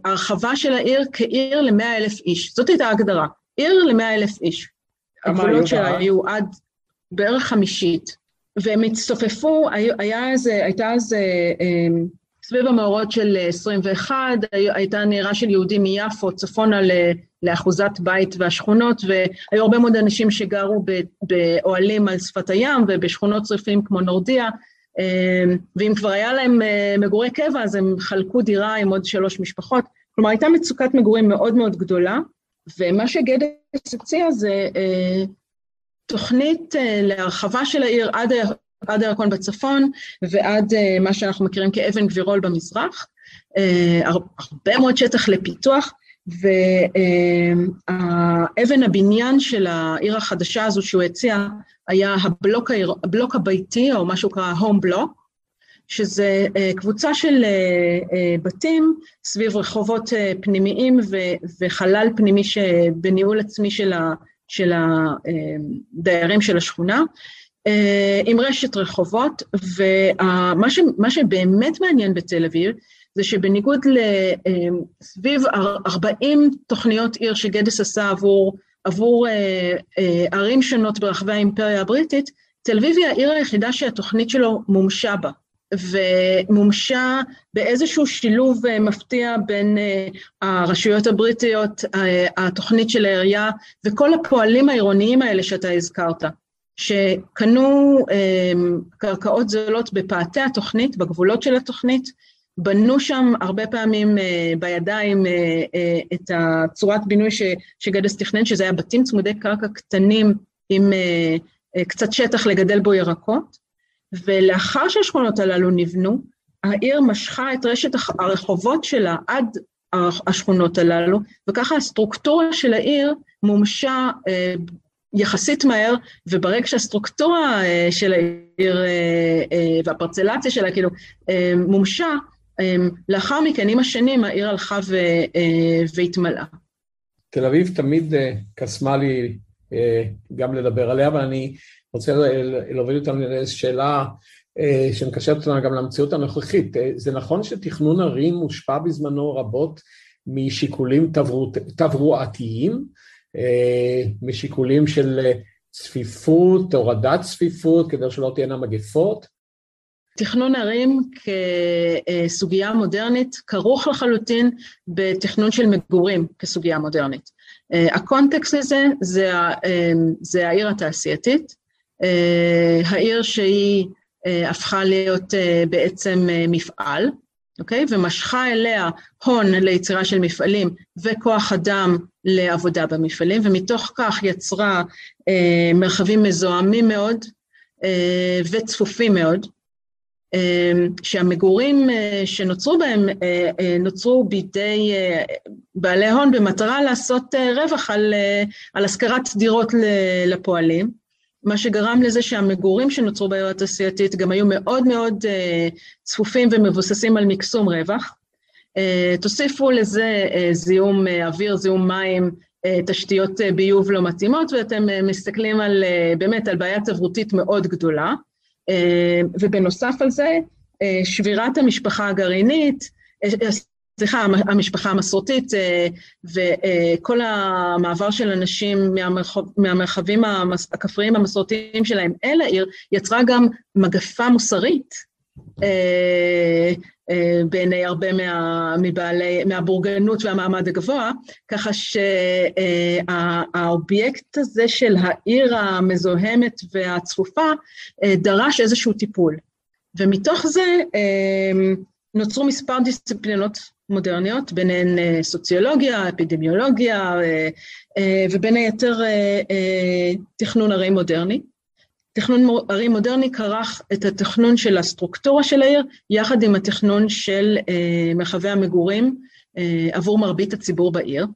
הרחבה של העיר כעיר למאה אלף איש. זאת הייתה ההגדרה, עיר למאה אלף איש. הגבולות שלה היו עד בערך חמישית, והם הצטופפו, היה איזה, הייתה איזה... סביב המאורות של 21, הייתה נהירה של יהודים מיפו צפונה לאחוזת בית והשכונות, והיו הרבה מאוד אנשים שגרו באוהלים על שפת הים ובשכונות צריפים כמו נורדיה, אמ, ואם כבר היה להם אה, מגורי קבע, אז הם חלקו דירה עם עוד שלוש משפחות. כלומר, הייתה מצוקת מגורים מאוד מאוד גדולה, ומה שגדס הציע זה אה, תוכנית אה, להרחבה של העיר עד עד הירקון בצפון ועד uh, מה שאנחנו מכירים כאבן גבירול במזרח, uh, הרבה מאוד שטח לפיתוח, ואבן uh, הבניין של העיר החדשה הזו שהוא הציע היה הבלוק, העיר, הבלוק הביתי, או מה שהוא קרא הום בלוק, שזה uh, קבוצה של uh, uh, בתים סביב רחובות uh, פנימיים ו, וחלל פנימי שבניהול עצמי של, ה, של הדיירים של השכונה, אה, עם רשת רחובות, ומה שבאמת מעניין בתל אביב, זה שבניגוד לסביב אה, 40 תוכניות עיר שגדס עשה עבור, עבור אה, ערים שונות ברחבי האימפריה הבריטית, תל אביב היא העיר היחידה שהתוכנית שלו מומשה בה. ומומשה באיזשהו שילוב מפתיע בין הרשויות הבריטיות, התוכנית של העירייה וכל הפועלים העירוניים האלה שאתה הזכרת. שקנו אמ, קרקעות זולות בפאתי התוכנית, בגבולות של התוכנית, בנו שם הרבה פעמים אה, בידיים אה, אה, את הצורת בינוי שגדס תכנן, שזה היה בתים צמודי קרקע קטנים עם קצת שטח לגדל בו ירקות, ולאחר שהשכונות הללו נבנו, העיר משכה את רשת הרחובות שלה עד השכונות הללו, וככה הסטרוקטורה של העיר מומשה יחסית מהר, וברגע שהסטרוקטורה אה, של העיר אה, אה, והפרצלציה שלה כאילו מומשה, לאחר מכן, עם השנים, העיר הלכה והתמלאה. תל אביב תמיד קסמה לי גם לדבר עליה, אבל אני רוצה להוביל אותנו לאיזו שאלה שמקשרת אותנו גם למציאות הנוכחית. זה נכון שתכנון ערים מושפע בזמנו רבות משיקולים תברואתיים? אה, משיקולים של אה, צפיפות, הורדת צפיפות, כדי שלא תהיינה מגפות. תכנון ערים כסוגיה מודרנית כרוך לחלוטין בתכנון של מגורים כסוגיה מודרנית. אה, הקונטקסט לזה זה, זה העיר התעשייתית, העיר שהיא הפכה להיות בעצם מפעל, אוקיי? ומשכה אליה הון ליצירה של מפעלים וכוח אדם לעבודה במפעלים, ומתוך כך יצרה מרחבים מזוהמים מאוד וצפופים מאוד, שהמגורים שנוצרו בהם נוצרו בידי בעלי הון במטרה לעשות רווח על, על השכרת דירות לפועלים, מה שגרם לזה שהמגורים שנוצרו בעיר התעשייתית גם היו מאוד מאוד צפופים ומבוססים על מקסום רווח. תוסיפו לזה זיהום אוויר, זיהום מים, תשתיות ביוב לא מתאימות, ואתם מסתכלים על, באמת על בעיה תברותית מאוד גדולה. ובנוסף על זה, שבירת המשפחה הגרעינית, סליחה, המשפחה המסורתית וכל המעבר של אנשים מהמרחבים הכפריים המסורתיים שלהם אל העיר, יצרה גם מגפה מוסרית בעיני הרבה מבעלי, מהבורגנות והמעמד הגבוה, ככה שהאובייקט הזה של העיר המזוהמת והצפופה דרש איזשהו טיפול. ומתוך זה נוצרו מספר דיסציפלינות מודרניות, ביניהן סוציולוגיה, אפידמיולוגיה, ובין היתר תכנון ערי מודרני. תכנון ערים מודרני כרך את התכנון של הסטרוקטורה של העיר, יחד עם התכנון של מרחבי המגורים עבור מרבית הציבור בעיר.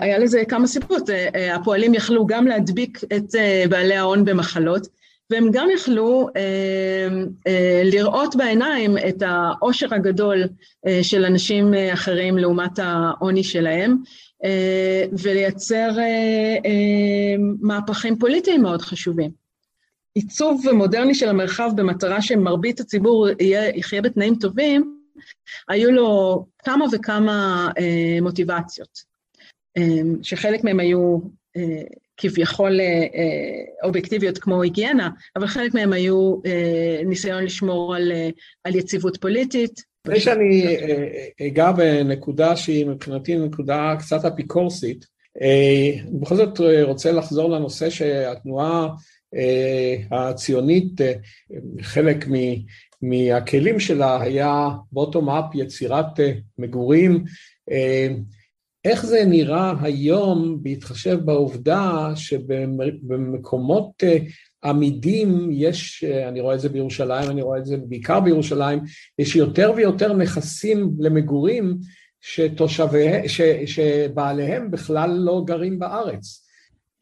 היה לזה כמה סיבות, הפועלים יכלו גם להדביק את בעלי ההון במחלות, והם גם יכלו לראות בעיניים את העושר הגדול של אנשים אחרים לעומת העוני שלהם, ולייצר מהפכים פוליטיים מאוד חשובים. עיצוב מודרני של המרחב במטרה שמרבית הציבור יחיה בתנאים טובים, היו לו כמה וכמה מוטיבציות, שחלק מהם היו כביכול אובייקטיביות כמו היגיינה, אבל חלק מהם היו ניסיון לשמור על, על יציבות פוליטית, לפני שאני אגע בנקודה שהיא מבחינתי נקודה קצת אפיקורסית, בכל זאת רוצה לחזור לנושא שהתנועה הציונית, חלק מהכלים שלה היה בוטום-אפ, יצירת מגורים. איך זה נראה היום בהתחשב בעובדה שבמקומות עמידים יש, אני רואה את זה בירושלים, אני רואה את זה בעיקר בירושלים, יש יותר ויותר נכסים למגורים שתושבי, ש, שבעליהם בכלל לא גרים בארץ.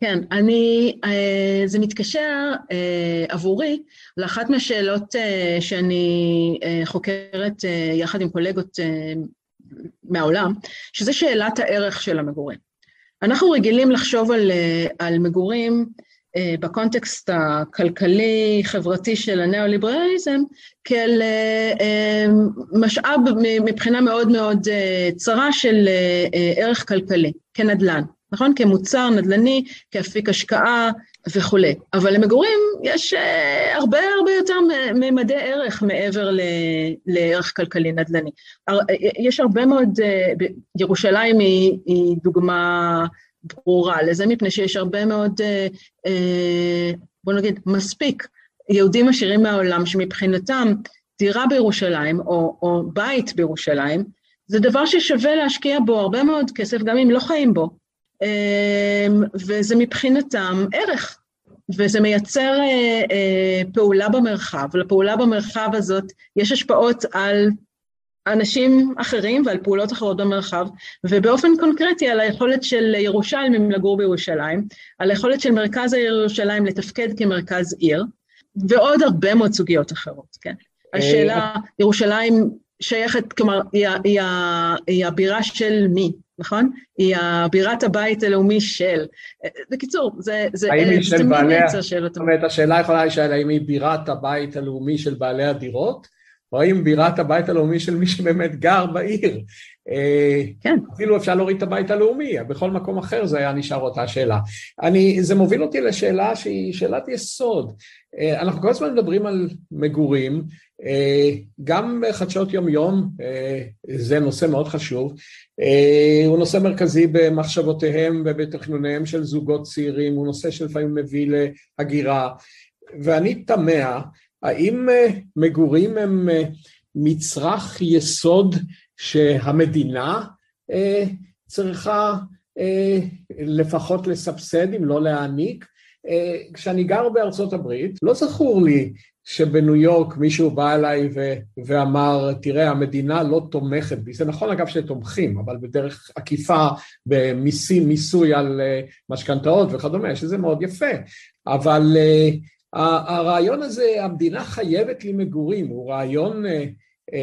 כן, אני, זה מתקשר עבורי לאחת מהשאלות שאני חוקרת יחד עם קולגות מהעולם, שזה שאלת הערך של המגורים. אנחנו רגילים לחשוב על, על מגורים בקונטקסט הכלכלי-חברתי של הניאו-ליברליזם כאל משאב מבחינה מאוד מאוד צרה של ערך כלכלי, כנדל"ן, נכון? כמוצר נדל"ני, כאפיק השקעה וכולי. אבל למגורים יש הרבה הרבה יותר ממדי ערך מעבר לערך כלכלי נדל"ני. יש הרבה מאוד, ירושלים היא, היא דוגמה ברורה לזה, מפני שיש הרבה מאוד, בוא נגיד, מספיק יהודים עשירים מהעולם שמבחינתם דירה בירושלים או, או בית בירושלים, זה דבר ששווה להשקיע בו הרבה מאוד כסף, גם אם לא חיים בו, וזה מבחינתם ערך, וזה מייצר פעולה במרחב, לפעולה במרחב הזאת יש השפעות על אנשים אחרים ועל פעולות אחרות במרחב, ובאופן קונקרטי על היכולת של ירושלמים לגור בירושלים, על היכולת של מרכז העיר ירושלים לתפקד כמרכז עיר, ועוד הרבה מאוד סוגיות אחרות, כן. השאלה, ירושלים שייכת, כלומר, היא, היא, היא הבירה של מי, נכון? היא הבירת הבית הלאומי של. בקיצור, זה, זה, זה תמיד מייצר שאלות. זאת אומרת, השאלה יכולה לשאול האם היא בירת הבית הלאומי של בעלי הדירות? או האם בירת הבית הלאומי של מי שבאמת גר בעיר. כן. אפילו אפשר להוריד את הבית הלאומי, בכל מקום אחר זה היה נשאר אותה שאלה. אני, זה מוביל אותי לשאלה שהיא שאלת יסוד. אנחנו כל הזמן מדברים על מגורים, גם בחדשות יום יום, זה נושא מאוד חשוב, הוא נושא מרכזי במחשבותיהם ובתכנוניהם של זוגות צעירים, הוא נושא שלפעמים מביא להגירה, ואני תמה, האם מגורים הם מצרך יסוד שהמדינה צריכה לפחות לסבסד, אם לא להעניק? כשאני גר בארצות הברית, לא זכור לי שבניו יורק מישהו בא אליי ו- ואמר, תראה, המדינה לא תומכת בי. זה נכון, אגב, שתומכים, אבל בדרך עקיפה, במיסים, מיסוי על uh, משכנתאות וכדומה, שזה מאוד יפה. אבל uh, הרעיון הזה, המדינה חייבת לי מגורים, הוא רעיון uh, uh,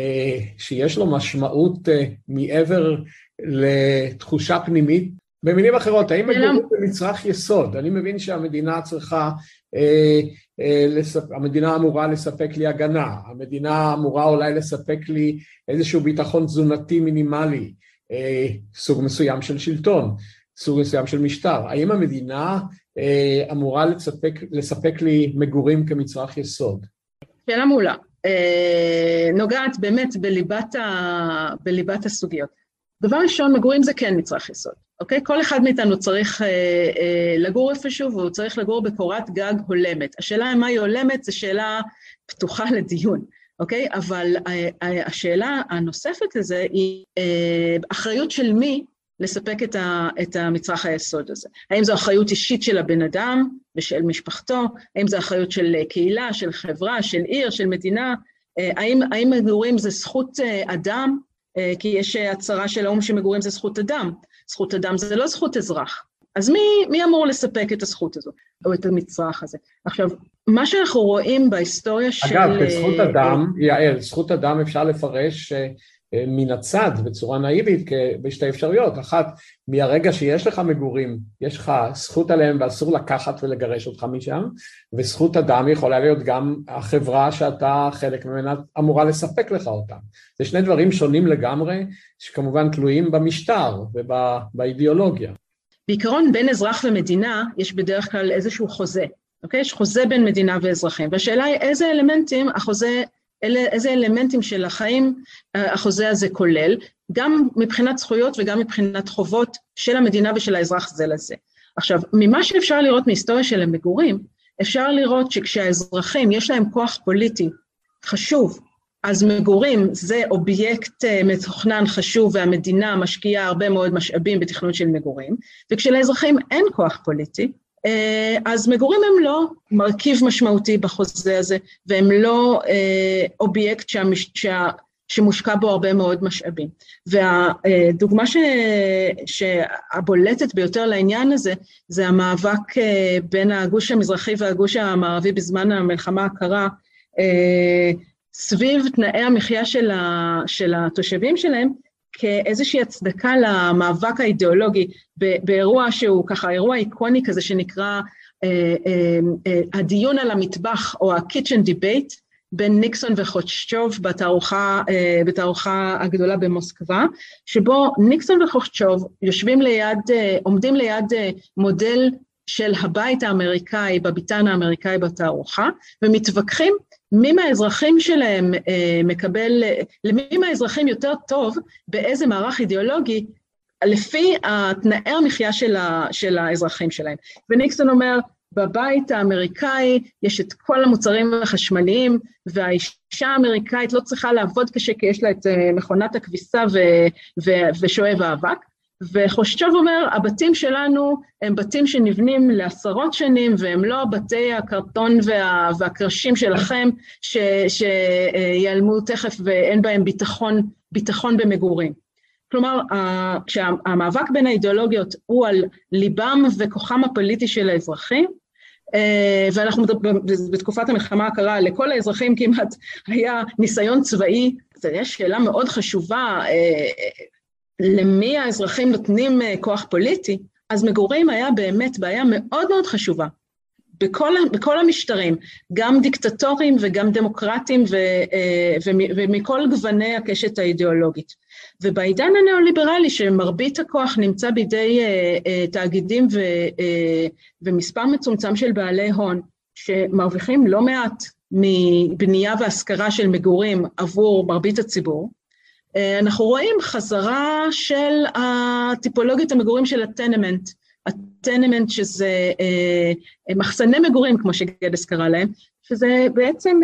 שיש לו משמעות uh, מעבר לתחושה פנימית. במילים אחרות, האם מגורים זה מצרך יסוד? אני מבין שהמדינה צריכה uh, אה, המדינה אמורה לספק לי הגנה, המדינה אמורה אולי לספק לי איזשהו ביטחון תזונתי מינימלי, אה, סוג מסוים של שלטון, סוג מסוים של משטר. האם המדינה אה, אמורה לספק, לספק לי מגורים כמצרך יסוד? שאלה מעולה. נוגעת באמת בליבת, ה... בליבת הסוגיות. דבר ראשון, מגורים זה כן מצרך יסוד. אוקיי? כל אחד מאיתנו צריך אה, אה, לגור איפשהו והוא צריך לגור בקורת גג הולמת. השאלה מה היא הולמת זו שאלה פתוחה <laughs> לדיון, אוקיי? אבל אה, אה, השאלה הנוספת לזה היא אה, אחריות של מי לספק את, ה, את המצרך היסוד הזה. האם זו אחריות אישית של הבן אדם ושל משפחתו? האם זו אחריות של קהילה, של חברה, של עיר, של מדינה? אה, האם, האם מגורים זה זכות אה, אדם? אה, כי יש הצהרה של האו"ם שמגורים זה זכות אדם. זכות אדם זה לא זכות אזרח. אז מי, מי אמור לספק את הזכות הזו, או את המצרך הזה? עכשיו, מה שאנחנו רואים בהיסטוריה אגב, של... אגב, בזכות אה, אדם, יעל, זכות אדם אפשר לפרש אה, מן הצד בצורה נאיבית בשתי אפשרויות. אחת, מהרגע שיש לך מגורים, יש לך זכות עליהם ואסור לקחת ולגרש אותך משם, וזכות אדם יכולה להיות גם החברה שאתה חלק ממנה אמורה לספק לך אותם. זה שני דברים שונים לגמרי, שכמובן תלויים במשטר ובאידיאולוגיה. בעיקרון בין אזרח ומדינה יש בדרך כלל איזשהו חוזה, אוקיי? יש חוזה בין מדינה ואזרחים, והשאלה היא איזה אלמנטים החוזה אלה, איזה אלמנטים של החיים אה, החוזה הזה כולל, גם מבחינת זכויות וגם מבחינת חובות של המדינה ושל האזרח זה לזה. עכשיו, ממה שאפשר לראות מהיסטוריה של המגורים, אפשר לראות שכשהאזרחים יש להם כוח פוליטי חשוב, אז מגורים זה אובייקט אה, מתוכנן חשוב והמדינה משקיעה הרבה מאוד משאבים בתכנון של מגורים, וכשלאזרחים אין כוח פוליטי, אז מגורים הם לא מרכיב משמעותי בחוזה הזה, והם לא אה, אובייקט שהמש, שה, שמושקע בו הרבה מאוד משאבים. והדוגמה ש, שהבולטת ביותר לעניין הזה, זה המאבק אה, בין הגוש המזרחי והגוש המערבי בזמן המלחמה הקרה, סביב תנאי המחיה של, ה, של התושבים שלהם, כאיזושהי הצדקה למאבק האידיאולוגי באירוע שהוא ככה אירוע איקוני כזה שנקרא אה, אה, אה, הדיון על המטבח או ה-kitchen debate בין ניקסון וחוצ'צ'וב בתערוכה, אה, בתערוכה הגדולה במוסקבה, שבו ניקסון וחוצ'צ'וב יושבים ליד, אה, עומדים ליד אה, מודל של הבית האמריקאי בביתן האמריקאי בתערוכה, ומתווכחים מי מהאזרחים שלהם אה, מקבל, למי מהאזרחים יותר טוב באיזה מערך אידיאולוגי, לפי תנאי המחיה של, ה, של האזרחים שלהם. וניקסון אומר, בבית האמריקאי יש את כל המוצרים החשמליים, והאישה האמריקאית לא צריכה לעבוד קשה כי יש לה את אה, מכונת הכביסה ו, ו, ושואב האבק. וחושצ'וב אומר, הבתים שלנו הם בתים שנבנים לעשרות שנים, והם לא בתי הקרטון וה, והקרשים שלכם, ש, שיעלמו תכף ואין בהם ביטחון, ביטחון במגורים. כלומר, כשהמאבק בין האידיאולוגיות הוא על ליבם וכוחם הפוליטי של האזרחים, אה, ואנחנו בתקופת המלחמה הקרה, לכל האזרחים כמעט היה ניסיון צבאי, זו שאלה מאוד חשובה, אה, למי האזרחים נותנים אה, כוח פוליטי, אז מגורים היה באמת בעיה מאוד מאוד חשובה. בכל, בכל המשטרים, גם דיקטטוריים וגם דמוקרטיים ו, אה, ומכל גווני הקשת האידיאולוגית. ובעידן הניאו-ליברלי, שמרבית הכוח נמצא בידי אה, תאגידים ו, ומספר מצומצם של בעלי הון, שמרוויחים לא מעט מבנייה והשכרה של מגורים עבור מרבית הציבור, אנחנו רואים חזרה של הטיפולוגית המגורים של הטנמנט. טנמנט, שזה מחסני מגורים, כמו שגדס קרא להם, שזה בעצם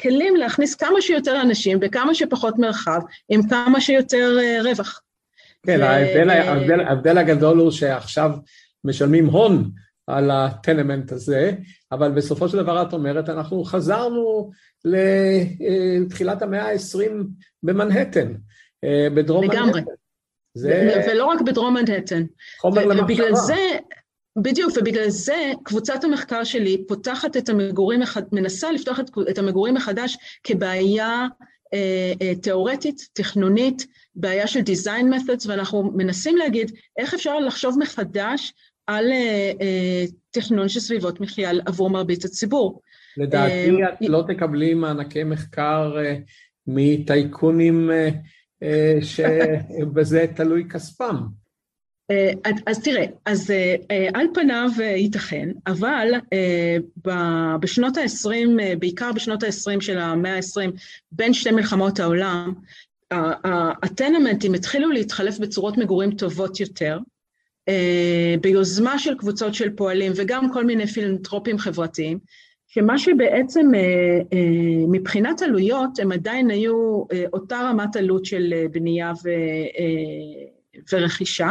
כלים להכניס כמה שיותר אנשים בכמה שפחות מרחב, עם כמה שיותר רווח. כן, ו... ההבדל, ההבדל, ההבדל הגדול הוא שעכשיו משלמים הון על הטנמנט הזה, אבל בסופו של דבר את אומרת, אנחנו חזרנו לתחילת המאה ה-20 במנהטן, בדרום מנהטן. לגמרי. זה... ולא רק בדרום מנהטן. חומר למחשבה. ובגלל זה, בדיוק, ובגלל זה קבוצת המחקר שלי פותחת את המגורים, מנסה לפתוח את המגורים מחדש כבעיה אה, אה, תיאורטית, תכנונית, בעיה של design methods, ואנחנו מנסים להגיד איך אפשר לחשוב מחדש על אה, אה, תכנון של סביבות מחיה עבור מרבית הציבור. לדעתי אה, את לא תקבלי מענקי מחקר מטייקונים שבזה <laughs> תלוי כספם. אז תראה, אז על פניו ייתכן, אבל בשנות ה-20, בעיקר בשנות ה-20 של המאה ה-20, בין שתי מלחמות העולם, הטנמנטים התחילו להתחלף בצורות מגורים טובות יותר, ביוזמה של קבוצות של פועלים וגם כל מיני פילנטרופים חברתיים, שמה שבעצם מבחינת עלויות הם עדיין היו אותה רמת עלות של בנייה ו, ורכישה,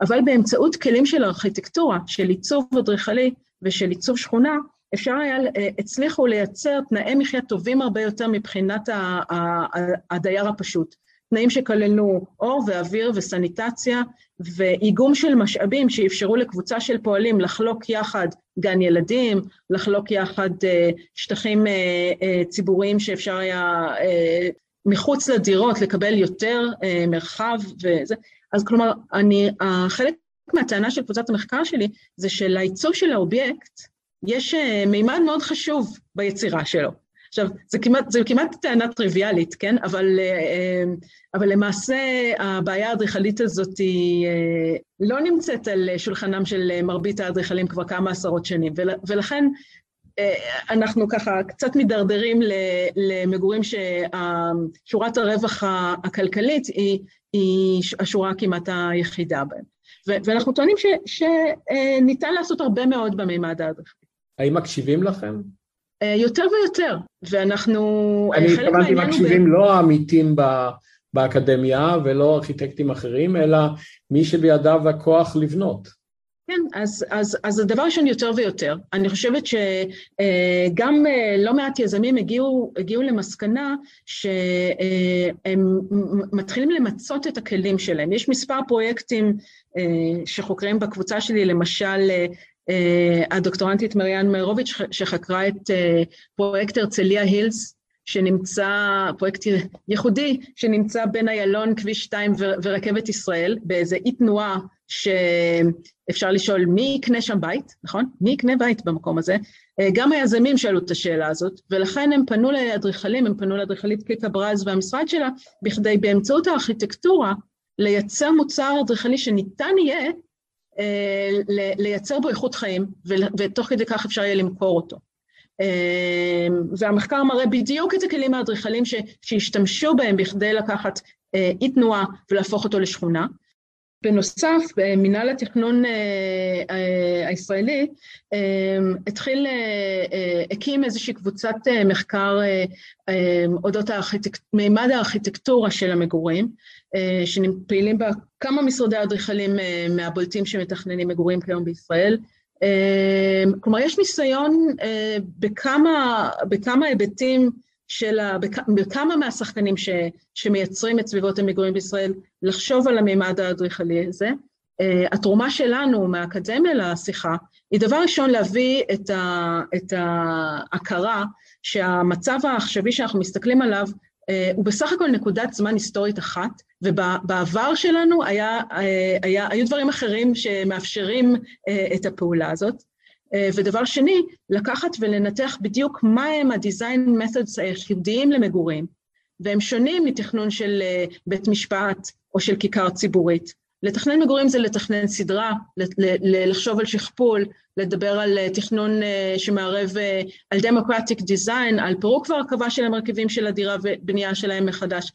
אבל באמצעות כלים של ארכיטקטורה, של עיצוב אדריכלי ושל עיצוב שכונה, אפשר היה, הצליחו לייצר תנאי מחיה טובים הרבה יותר מבחינת הדייר הפשוט. תנאים שכללו אור ואוויר וסניטציה ואיגום של משאבים שאפשרו לקבוצה של פועלים לחלוק יחד גן ילדים, לחלוק יחד שטחים ציבוריים שאפשר היה מחוץ לדירות לקבל יותר מרחב וזה. אז כלומר, אני, חלק מהטענה של קבוצת המחקר שלי זה שלעיצוב של האובייקט יש אה, מימד מאוד חשוב ביצירה שלו. עכשיו, זה כמעט, זה כמעט טענה טריוויאלית, כן? אבל, אה, אה, אבל למעשה הבעיה האדריכלית הזאת היא לא נמצאת על שולחנם של מרבית האדריכלים כבר כמה עשרות שנים, ולכן אנחנו ככה קצת מידרדרים למגורים ששורת הרווח הכלכלית היא היא השורה כמעט היחידה בהם. ואנחנו טוענים שניתן לעשות הרבה מאוד במימד האדריכלי. האם מקשיבים לכם? אה, יותר ויותר, ואנחנו... אני התכוונתי מקשיבים ב... לא העמיתים באקדמיה ולא ארכיטקטים אחרים, אלא מי שבידיו הכוח לבנות. כן, אז, אז, אז הדבר ראשון יותר ויותר. אני חושבת שגם אה, לא מעט יזמים הגיעו, הגיעו למסקנה שהם מתחילים למצות את הכלים שלהם. יש מספר פרויקטים אה, שחוקרים בקבוצה שלי, למשל אה, הדוקטורנטית מריאן מיירוביץ' שחקרה את פרויקט הרצליה הילס, שנמצא, פרויקט ייחודי, שנמצא בין איילון, כביש 2 ורכבת ישראל, באיזה אי תנועה שאפשר לשאול מי יקנה שם בית, נכון? מי יקנה בית במקום הזה? אה, גם היזמים שאלו את השאלה הזאת, ולכן הם פנו לאדריכלים, הם פנו לאדריכלית קיקה ברז והמשרד שלה, בכדי באמצעות הארכיטקטורה לייצר מוצר אדריכלי שניתן יהיה אה, לייצר בו איכות חיים, ותוך כדי כך אפשר יהיה למכור אותו. אה, והמחקר מראה בדיוק את הכלים האדריכליים שהשתמשו בהם בכדי לקחת אי תנועה ולהפוך אותו לשכונה. בנוסף, מנהל התכנון אה, אה, הישראלי אה, התחיל, הקים איזושהי קבוצת מחקר אודות. מימד הארכיטקטורה של המגורים, שפעילים בה כמה משרדי אדריכלים מהבולטים שמתכננים מגורים כיום בישראל. כלומר, יש ניסיון בכמה, היבטים. בכמה מהשחקנים ש... שמייצרים את סביבות המגורים בישראל, לחשוב על המימד האדריכלי הזה. Uh, התרומה שלנו מהאקדמיה לשיחה היא דבר ראשון להביא את, ה... את ההכרה שהמצב העכשווי שאנחנו מסתכלים עליו uh, הוא בסך הכל נקודת זמן היסטורית אחת, ובעבר שלנו היה, uh, היה, היו דברים אחרים שמאפשרים את הפעולה הזאת. אה, ודבר שני, לקחת ולנתח בדיוק מהם ה-design methods היחידיים למגורים, והם שונים מתכנון של אה, בית משפט או של כיכר ציבורית. לתכנן מגורים זה לתכנן סדרה, לחשוב על שכפול, לדבר על אה, תכנון שמערב על democratic design, על פירוק והרכבה של המרכיבים של הדירה ובנייה שלהם מחדש.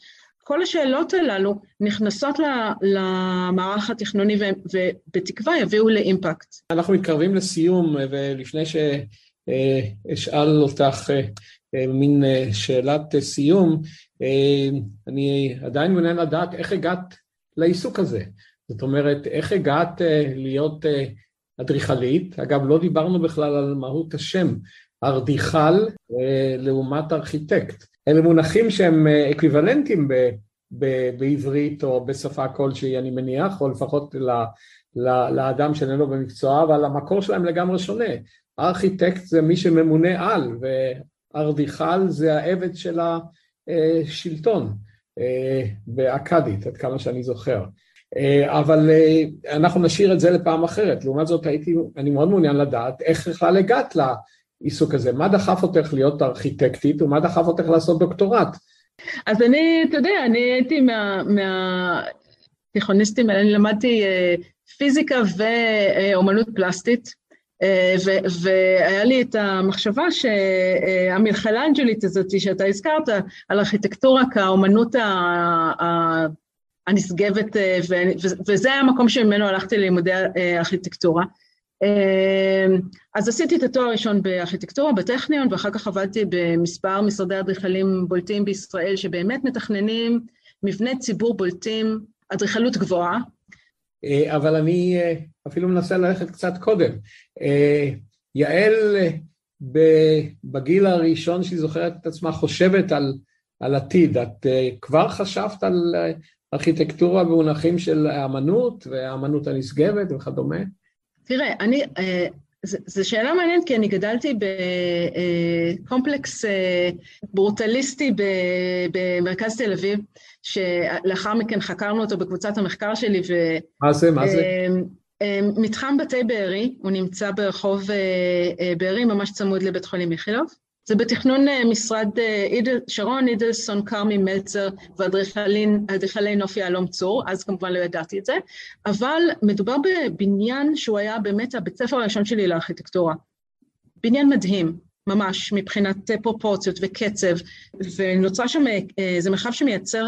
כל השאלות הללו נכנסות למערך התכנוני ובתקווה יביאו לאימפקט. אנחנו מתקרבים לסיום, ולפני שאשאל אותך מין שאלת סיום, אני עדיין מעוניין לדעת איך הגעת לעיסוק הזה. זאת אומרת, איך הגעת להיות אדריכלית? אגב, לא דיברנו בכלל על מהות השם, ארדיכל לעומת ארכיטקט. אלה מונחים שהם אקוויוולנטיים ב, ב, בעברית או בשפה כלשהי, אני מניח, או לפחות ל, ל, לאדם שאיננו במקצוע, אבל המקור שלהם לגמרי שונה. ארכיטקט זה מי שממונה על, וארדיכל זה העבד של השלטון, באכדית, עד כמה שאני זוכר. אבל אנחנו נשאיר את זה לפעם אחרת. לעומת זאת, הייתי, אני מאוד מעוניין לדעת איך בכלל הגעת לעיסוק הזה. מה דחף אותך להיות ארכיטקטית ומה דחף אותך לעשות דוקטורט? אז אני, אתה יודע, אני הייתי מהתיכוניסטים, מה, אני למדתי פיזיקה ואומנות פלסטית. והיה לי את המחשבה שהמלכלנג'לית הזאת שאתה הזכרת, על ארכיטקטורה כאומנות הנשגבת, וזה היה המקום שממנו הלכתי ללימודי ארכיטקטורה. אז עשיתי את התואר הראשון בארכיטקטורה בטכניון, ואחר כך עבדתי במספר משרדי אדריכלים בולטים בישראל, שבאמת מתכננים מבני ציבור בולטים, אדריכלות גבוהה. אבל אני אפילו מנסה ללכת קצת קודם. יעל, בגיל הראשון שהיא זוכרת את עצמה, חושבת על, על עתיד. את כבר חשבת על ארכיטקטורה במונחים של האמנות והאמנות הנשגבת וכדומה? תראה, אני, זו שאלה מעניינת, כי אני גדלתי בקומפלקס ברוטליסטי במרכז תל אביב, שלאחר מכן חקרנו אותו בקבוצת המחקר שלי, ו... מה זה? מה זה? מתחם בתי בארי, הוא נמצא ברחוב בארי, ממש צמוד לבית חולים איכילוב. זה בתכנון משרד שרון, אידלסון, כרמי, מלצר ואדריכלי נוף יהלום צור, אז כמובן לא ידעתי את זה, אבל מדובר בבניין שהוא היה באמת הבית ספר הראשון שלי לארכיטקטורה. בניין מדהים, ממש, מבחינת פרופורציות וקצב, ונוצרה שם, זה מרחב שמייצר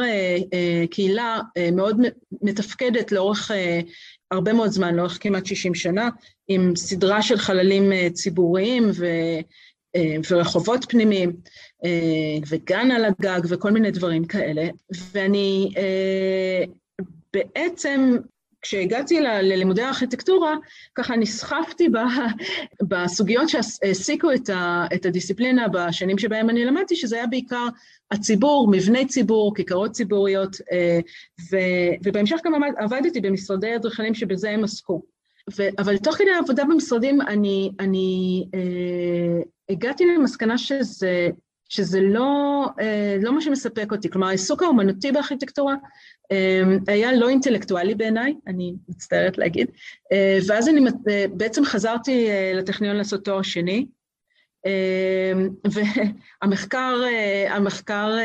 קהילה מאוד מתפקדת לאורך הרבה מאוד זמן, לאורך כמעט 60 שנה, עם סדרה של חללים ציבוריים ו... ורחובות פנימיים, וגן על הגג וכל מיני דברים כאלה. ואני בעצם, כשהגעתי ללימודי הארכיטקטורה, ככה נסחפתי <laughs> בסוגיות שהעסיקו את הדיסציפלינה בשנים שבהם אני למדתי, שזה היה בעיקר הציבור, מבני ציבור, כיכרות ציבוריות, ובהמשך גם עבדתי במשרדי אדריכלים שבזה הם עסקו. ו, אבל תוך כדי העבודה במשרדים אני, אני אה, הגעתי למסקנה שזה, שזה לא, אה, לא מה שמספק אותי. כלומר, העיסוק האומנותי בארכיטקטורה אה, היה לא אינטלקטואלי בעיניי, אני מצטערת להגיד, אה, ואז אני אה, בעצם חזרתי אה, לטכניון לעשות תואר שני, והמחקר המחקר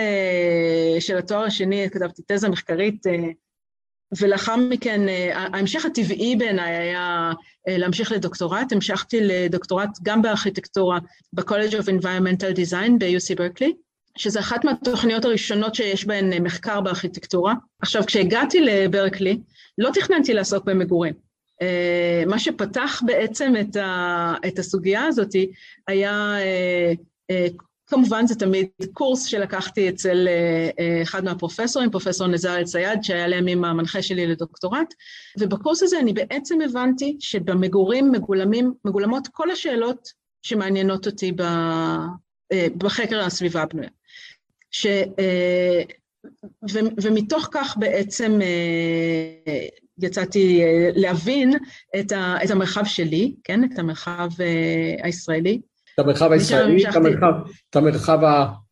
של התואר השני, כתבתי תזה מחקרית ולאחר מכן, ההמשך הטבעי בעיניי היה להמשיך לדוקטורט, המשכתי לדוקטורט גם בארכיטקטורה ב-College of Environmental Design ב-UC ברקלי, שזה אחת מהתוכניות הראשונות שיש בהן מחקר בארכיטקטורה. עכשיו, כשהגעתי לברקלי, לא תכננתי לעסוק במגורים. מה שפתח בעצם את, את הסוגיה הזאת היה כמובן זה תמיד קורס שלקחתי אצל אחד מהפרופסורים, פרופסור נזר אל-צייד, שהיה לימים המנחה שלי לדוקטורט, ובקורס הזה אני בעצם הבנתי שבמגורים מגולמים, מגולמות כל השאלות שמעניינות אותי בחקר הסביבה הבנויה. ש... ו, ומתוך כך בעצם יצאתי להבין את, ה, את המרחב שלי, כן, את המרחב הישראלי, את המרחב הישראלי, את המרחב, את המרחב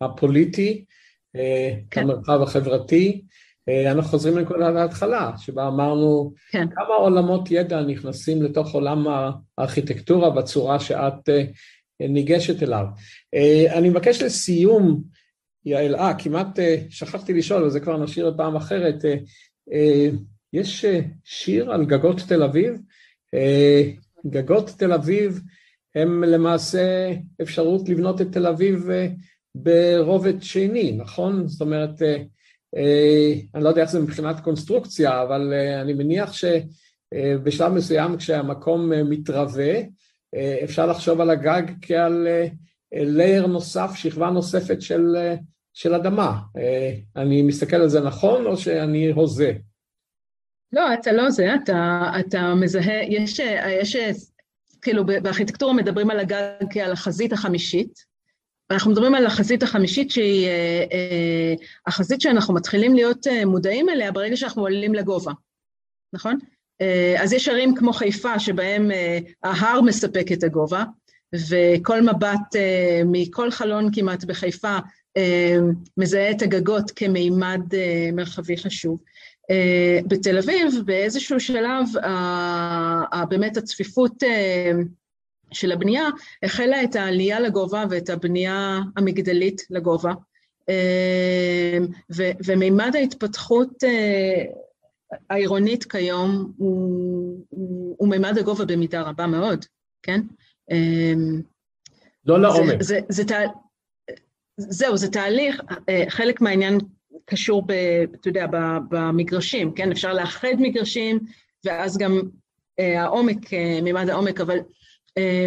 הפוליטי, את כן. המרחב החברתי. אנחנו חוזרים לנקודת ההתחלה, שבה אמרנו כן. כמה עולמות ידע נכנסים לתוך עולם הארכיטקטורה בצורה שאת ניגשת אליו. אני מבקש לסיום, יעל, אה, כמעט שכחתי לשאול, וזה כבר נשאיר לפעם אחרת, יש שיר על גגות תל אביב? גגות תל אביב הם למעשה אפשרות לבנות את תל אביב ברובד שני, נכון? זאת אומרת, אני לא יודע איך זה מבחינת קונסטרוקציה, אבל אני מניח שבשלב מסוים כשהמקום מתרווה, אפשר לחשוב על הגג כעל לייר נוסף, שכבה נוספת של, של אדמה. אני מסתכל על זה נכון או שאני הוזה? לא, אתה לא זה, אתה, אתה מזהה, יש, יש, כאילו בארכיטקטורה מדברים על הגג כעל החזית החמישית, ואנחנו מדברים על החזית החמישית שהיא אה, אה, החזית שאנחנו מתחילים להיות אה, מודעים אליה ברגע שאנחנו עולים לגובה, נכון? אז יש ערים כמו חיפה שבהם ההר מספק את הגובה, וכל מבט מכל חלון כמעט בחיפה מזהה את הגגות כמימד מרחבי חשוב. בתל אביב, באיזשהו שלב, באמת הצפיפות של הבנייה החלה את העלייה לגובה ואת הבנייה המגדלית לגובה. ומימד ההתפתחות העירונית כיום הוא, הוא מימד הגובה במידה רבה מאוד, כן? לא לעומק. זה, זה, זה, זהו, זה תהליך, חלק מהעניין קשור, ב, אתה יודע, במגרשים, כן? אפשר לאחד מגרשים, ואז גם אה, העומק, אה, מימד העומק, אבל אה,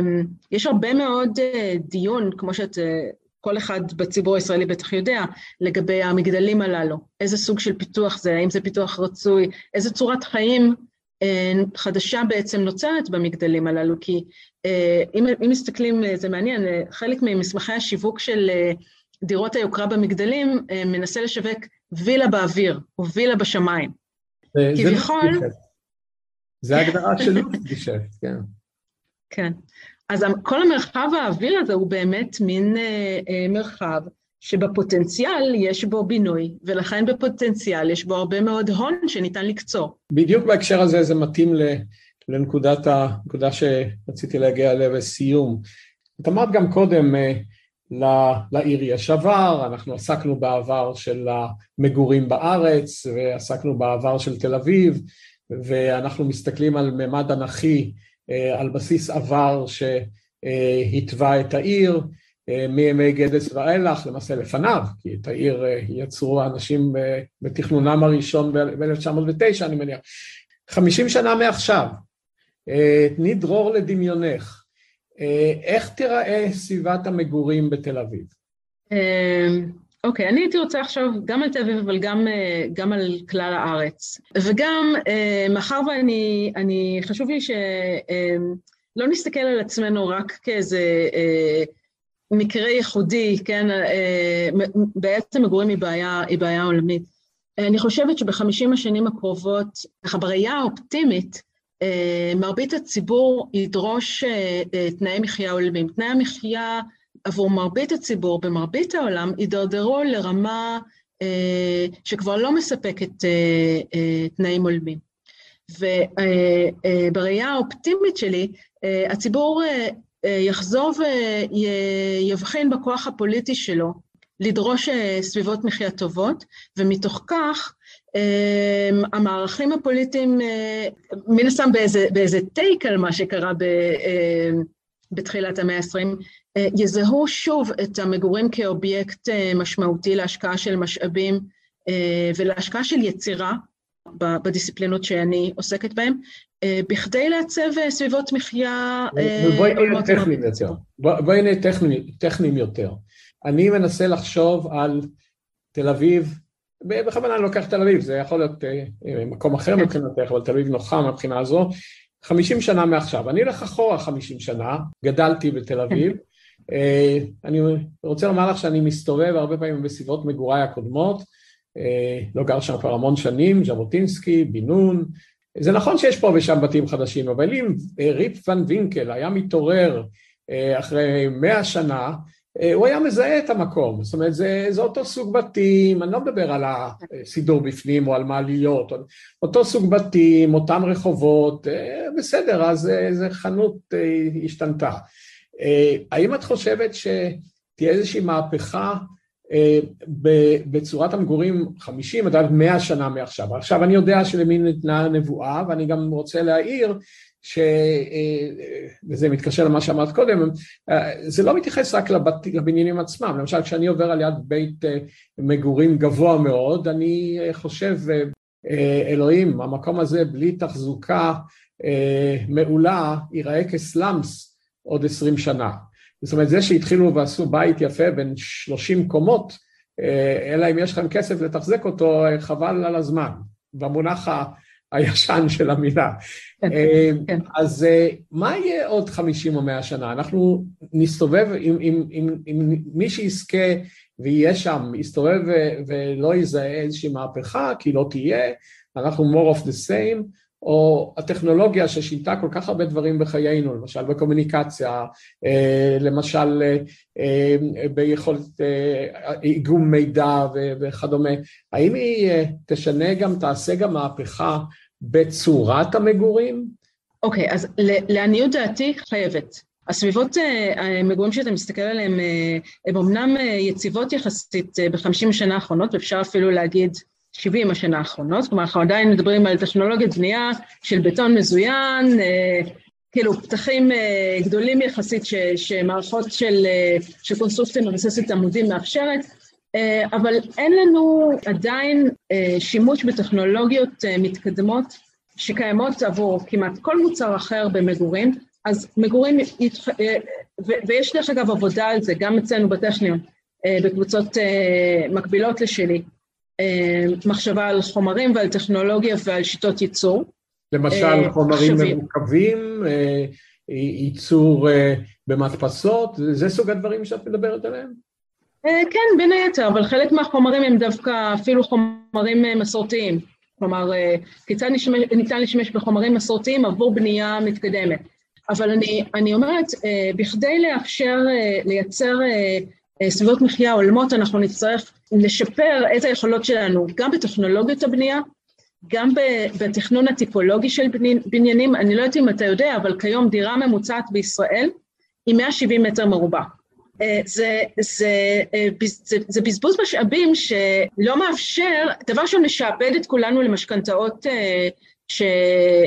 יש הרבה מאוד אה, דיון, כמו שאת, אה, כל אחד בציבור הישראלי בטח יודע, לגבי המגדלים הללו. איזה סוג של פיתוח זה, האם זה פיתוח רצוי, איזה צורת חיים אה, חדשה בעצם נוצרת במגדלים הללו, כי אה, אם, אם מסתכלים, אה, זה מעניין, אה, חלק ממסמכי השיווק של... דירות היוקרה במגדלים אה, מנסה לשווק וילה באוויר, או וילה בשמיים. כביכול... זה ההגדרה <laughs> של לופטגשפט, כן. כן. אז כל המרחב האוויר הזה הוא באמת מין אה, אה, מרחב שבפוטנציאל יש בו בינוי, ולכן בפוטנציאל יש בו הרבה מאוד הון שניתן לקצור. בדיוק בהקשר הזה זה מתאים לנקודת הנקודה שרציתי להגיע אליה בסיום. את אמרת גם קודם, לעיר יש עבר, אנחנו עסקנו בעבר של המגורים בארץ ועסקנו בעבר של תל אביב ואנחנו מסתכלים על ממד אנכי אה, על בסיס עבר שהתווה את העיר אה, מימי גדס ואילך, למעשה לפניו, כי את העיר אה, יצרו האנשים בתכנונם הראשון ב-1909 אני מניח. חמישים שנה מעכשיו, תני דרור לדמיונך, איך תיראה סביבת המגורים בתל אביב? אה, אוקיי, אני הייתי רוצה עכשיו גם על תל אביב, אבל גם, אה, גם על כלל הארץ. וגם, מאחר ואני, אני, חשוב לי שלא נסתכל על עצמנו רק כאיזה מקרה ייחודי, כן, בעצם מגורים היא בעיה, היא בעיה עולמית. אני חושבת שבחמישים השנים הקרובות, ככה בראייה האופטימית, אה, מרבית הציבור ידרוש אה, אה, תנאי מחיה הולמים. תנאי המחיה עבור מרבית הציבור במרבית העולם יידרדרו לרמה שכבר לא מספקת תנאים הולמים. ובראייה האופטימית שלי, הציבור יחזור ויבחין בכוח הפוליטי שלו לדרוש סביבות מחיה טובות, ומתוך כך המערכים הפוליטיים, אה, מן הסתם באיזה, באיזה טייק על מה שקרה ב, אה, בתחילת המאה ה-20, אה, יזהו שוב את המגורים כאובייקט משמעותי להשקעה של משאבים ולהשקעה של יצירה בדיסציפלינות שאני עוסקת בהן, בכדי לעצב סביבות מחיה... בואי נהיה טכניים יותר. בואי נהיה טכניים יותר. אני מנסה לחשוב על תל אביב בכוונה אני לוקח תל אביב, זה יכול להיות אה, אה, מקום אחר כן. מבחינתך, אבל תל אביב נוחה מבחינה הזו. חמישים שנה מעכשיו, אני אלך אחורה חמישים שנה, גדלתי בתל אביב, אה, אני רוצה לומר לך שאני מסתובב הרבה פעמים בסביבות מגוריי הקודמות, לא גר שם כבר המון שנים, ז'בוטינסקי, בן נון, זה נכון שיש פה ושם בתים חדשים, אבל אם ריפ ון וינקל היה מתעורר אחרי מאה שנה, הוא היה מזהה את המקום, זאת אומרת זה, זה אותו סוג בתים, אני לא מדבר על הסידור בפנים או על מעליות, אותו סוג בתים, אותם רחובות, אה, בסדר, אז איזה חנות אה, השתנתה. האם את חושבת שתהיה איזושהי מהפכה בצורת המגורים 50 עד 100 שנה מעכשיו. עכשיו אני יודע שלמי ניתנה הנבואה ואני גם רוצה להעיר ש... וזה מתקשר למה שאמרת קודם, זה לא מתייחס רק לבת... לבניינים עצמם, למשל כשאני עובר על יד בית מגורים גבוה מאוד, אני חושב אלוהים, המקום הזה בלי תחזוקה מעולה ייראה כסלאמס עוד עשרים שנה. זאת אומרת, זה שהתחילו ועשו בית יפה בין שלושים קומות, אלא אם יש לכם כסף לתחזק אותו, חבל על הזמן, במונח הישן של המילה. כן, כן. אז מה יהיה עוד חמישים או מאה שנה? אנחנו נסתובב עם, עם, עם, עם מי שיזכה ויהיה שם, יסתובב ולא יזהה איזושהי מהפכה, כי לא תהיה, אנחנו more of the same, או הטכנולוגיה ששינתה כל כך הרבה דברים בחיינו, למשל בקומוניקציה, אה, למשל אה, ביכולת איגום אה, מידע וכדומה, האם היא תשנה גם, תעשה גם מהפכה בצורת המגורים? אוקיי, okay, אז לעניות דעתי חייבת. הסביבות המגורים שאתה מסתכל עליהן הן אמנם יציבות יחסית בחמישים השנה האחרונות, ואפשר אפילו להגיד 70 השנה האחרונות, כלומר אנחנו עדיין מדברים על טכנולוגיית בנייה של בטון מזוין, אה, כאילו פתחים אה, גדולים יחסית ש, שמערכות של, אה, של קונסטרוקציה מבססת עמודים מאפשרת, אה, אבל אין לנו עדיין אה, שימוש בטכנולוגיות אה, מתקדמות שקיימות עבור כמעט כל מוצר אחר במגורים, אז מגורים. אה, ויש דרך אגב עבודה על זה, גם אצלנו בטכניון, אה, בקבוצות אה, מקבילות לשלי, אה, מחשבה על חומרים ועל טכנולוגיה ועל שיטות ייצור. למשל אה, חומרים אה, ייצור במדפסות, זה סוג הדברים שאת מדברת עליהם? כן, בין היתר, אבל חלק מהחומרים הם דווקא אפילו חומרים מסורתיים. כלומר, כיצד נשמש, ניתן להשתמש בחומרים מסורתיים עבור בנייה מתקדמת. אבל אני, אני אומרת, בכדי לאפשר, לייצר סביבות מחיה הולמות, אנחנו נצטרך לשפר את היכולות שלנו, גם בטכנולוגיות הבנייה, גם בתכנון הטיפולוגי של בניינים. אני לא יודעת אם אתה יודע, אבל כיום דירה ממוצעת בישראל היא 170 מטר מרובע. אה, זה, זה, אה, זה, זה בזבוז משאבים שלא מאפשר, דבר שמשעבד את כולנו למשכנתאות אה,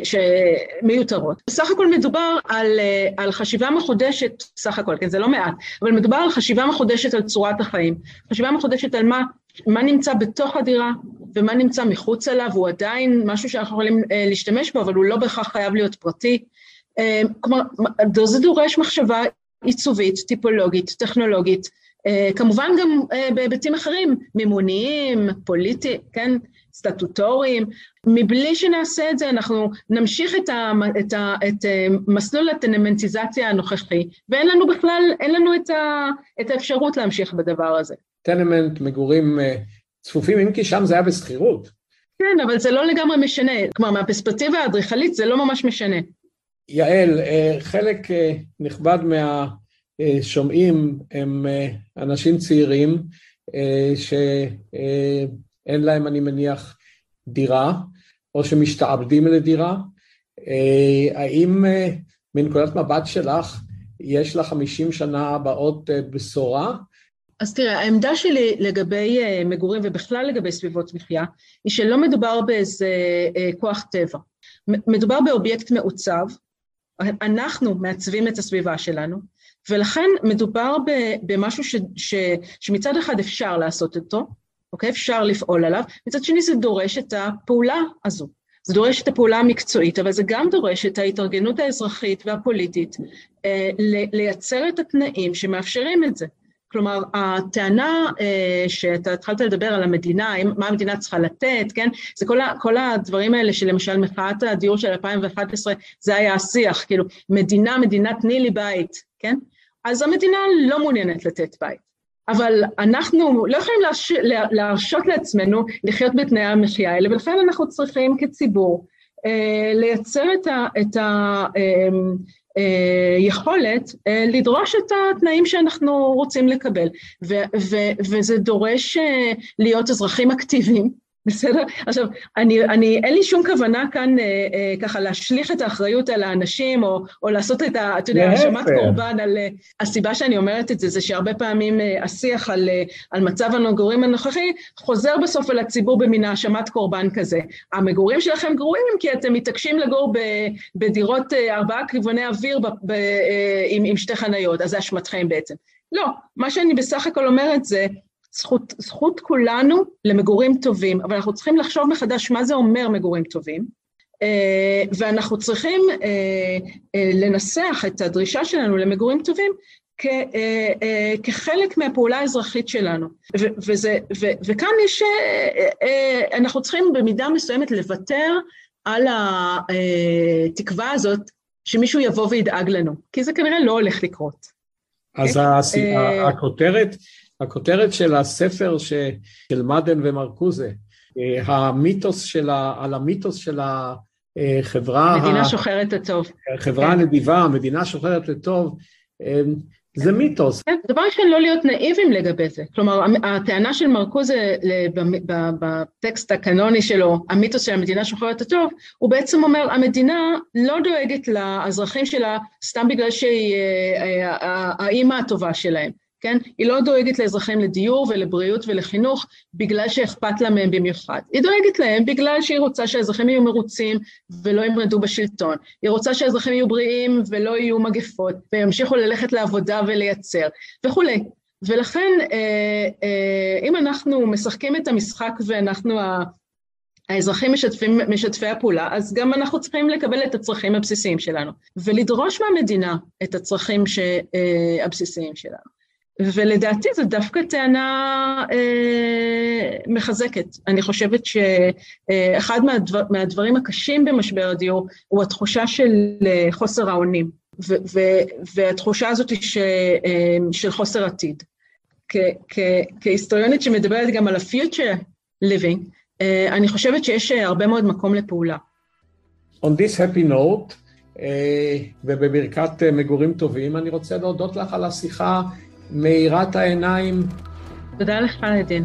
שמיותרות. בסך הכל מדובר על, על חשיבה מחודשת, סך הכל, כן, זה לא מעט, אבל מדובר על חשיבה מחודשת על צורת החיים, חשיבה מחודשת על מה, מה נמצא בתוך הדירה ומה נמצא מחוץ אליו, הוא עדיין משהו שאנחנו יכולים להשתמש בו, אבל הוא לא בהכרח חייב להיות פרטי. כלומר, זה דורש מחשבה עיצובית, טיפולוגית, טכנולוגית, אה, כמובן גם בהיבטים אחרים, מימוניים, פוליטיים, כן? סטטוטוריים, מבלי שנעשה את זה אנחנו נמשיך את, ה, את, ה, את אה, מסלול הטנמנטיזציה הנוכחי, ואין לנו בכלל, אין לנו את, ה, את האפשרות להמשיך בדבר הזה. טנמנט, מגורים אה, צפופים, אם כי שם זה היה בשכירות. כן, אבל זה לא לגמרי משנה, כלומר מהפרספקטיבה האדריכלית זה לא ממש משנה. יעל, אה, חלק נכבד מהשומעים הם אנשים צעירים שאין להם, אני מניח, דירה, או שמשתעבדים לדירה. אה, האם אה, מנקודת מבט שלך יש לחמישים שנה הבאות אה, בשורה? אז תראה, העמדה שלי לגבי מגורים ובכלל לגבי סביבות מחיה, היא שלא מדובר באיזה כוח טבע. מדובר באובייקט מעוצב, אנחנו מעצבים את הסביבה שלנו, ולכן מדובר במשהו ש, ש, שמצד אחד אפשר לעשות אותו, אוקיי? אפשר לפעול עליו, מצד שני זה דורש את הפעולה הזו. זה דורש את הפעולה המקצועית, אבל זה גם דורש את ההתארגנות האזרחית והפוליטית אה, לייצר את התנאים שמאפשרים את זה. כלומר, הטענה אה, שאתה התחלת לדבר על המדינה, מה המדינה צריכה לתת, כן? זה כל, ה, כל הדברים האלה שלמשל מחאת הדיור של 2011, זה היה השיח, כאילו, מדינה, מדינה תני לי בית, כן? אז המדינה לא מעוניינת לתת בית. אבל אנחנו לא יכולים להרש... להרשות לעצמנו לחיות בתנאי המחיה האלה, ולכן אנחנו צריכים כציבור אה, לייצר את, ה... את היכולת אה, אה, לדרוש את התנאים שאנחנו רוצים לקבל. וזה דורש להיות אזרחים אקטיביים, בסדר? עכשיו, אני, אני, אין לי שום כוונה כאן אה, אה, ככה להשליך את האחריות על האנשים, או, או לעשות את ה... אתה יודע, האשמת קורבן על... אה, הסיבה שאני אומרת את זה, זה שהרבה פעמים אה, השיח על, אה, על מצב המגורים הנוכחי, חוזר בסוף על הציבור במין האשמת קורבן כזה. המגורים שלכם גרועים כי אתם מתעקשים לגור ב, בדירות אה, ארבעה כיווני אוויר ב, ב, אה, עם, עם שתי חניות, אז זה אשמתכם בעצם. לא, מה שאני בסך הכל אומרת זה, זכות, זכות כולנו למגורים טובים, אבל אנחנו צריכים לחשוב מחדש מה זה אומר מגורים טובים, אה, ואנחנו צריכים אה, אה, לנסח את הדרישה שלנו למגורים טובים כחלק מהפעולה האזרחית שלנו. וזה, ו, וכאן יש, אנחנו צריכים במידה מסוימת לוותר על התקווה הזאת שמישהו יבוא וידאג לנו, כי זה כנראה לא הולך לקרות. אז okay? הכותרת הכותרת של הספר ש, של מדן ומרקוזה, אה, המיתוס של ה, על המיתוס של החברה... מדינה ה, שוחרת לטוב. חברה כן. נדיבה, מדינה שוחרת לטוב, אה, זה מיתוס. כן, דבר ראשון, לא להיות נאיבים לגבי זה. כלומר, הטענה של מרקוזה בטקסט הקנוני שלו, המיתוס של המדינה שוחרת הטוב, הוא בעצם אומר, המדינה לא דואגת לאזרחים שלה סתם בגלל שהיא אה, האימא הטובה שלהם. כן? היא לא דואגת לאזרחים לדיור ולבריאות ולחינוך בגלל שאכפת לה מהם במיוחד. היא דואגת להם בגלל שהיא רוצה שהאזרחים יהיו מרוצים ולא ימרדו בשלטון. היא רוצה שהאזרחים יהיו בריאים ולא יהיו מגפות, וימשיכו ללכת לעבודה ולייצר, וכולי. ולכן, אה, אה, אם אנחנו משחקים את המשחק ואנחנו האזרחים משתפים, משתפי הפעולה, אז גם אנחנו צריכים לקבל את הצרכים הבסיסיים שלנו, ולדרוש מהמדינה את הצרכים ש, אה, הבסיסיים שלנו. ולדעתי זו דווקא טענה אה, מחזקת. אני חושבת שאחד מהדבר, מהדברים הקשים במשבר הדיור הוא התחושה של אה, חוסר האונים, ו, ו, והתחושה הזאת ש, אה, של חוסר עתיד. כ, כ, כהיסטוריונית שמדברת גם על ה-future living, אה, אני חושבת שיש הרבה מאוד מקום לפעולה. On this happy note, אה, ובברכת אה, מגורים טובים, אני רוצה להודות לך על השיחה מאירת העיניים. תודה לך, עדן.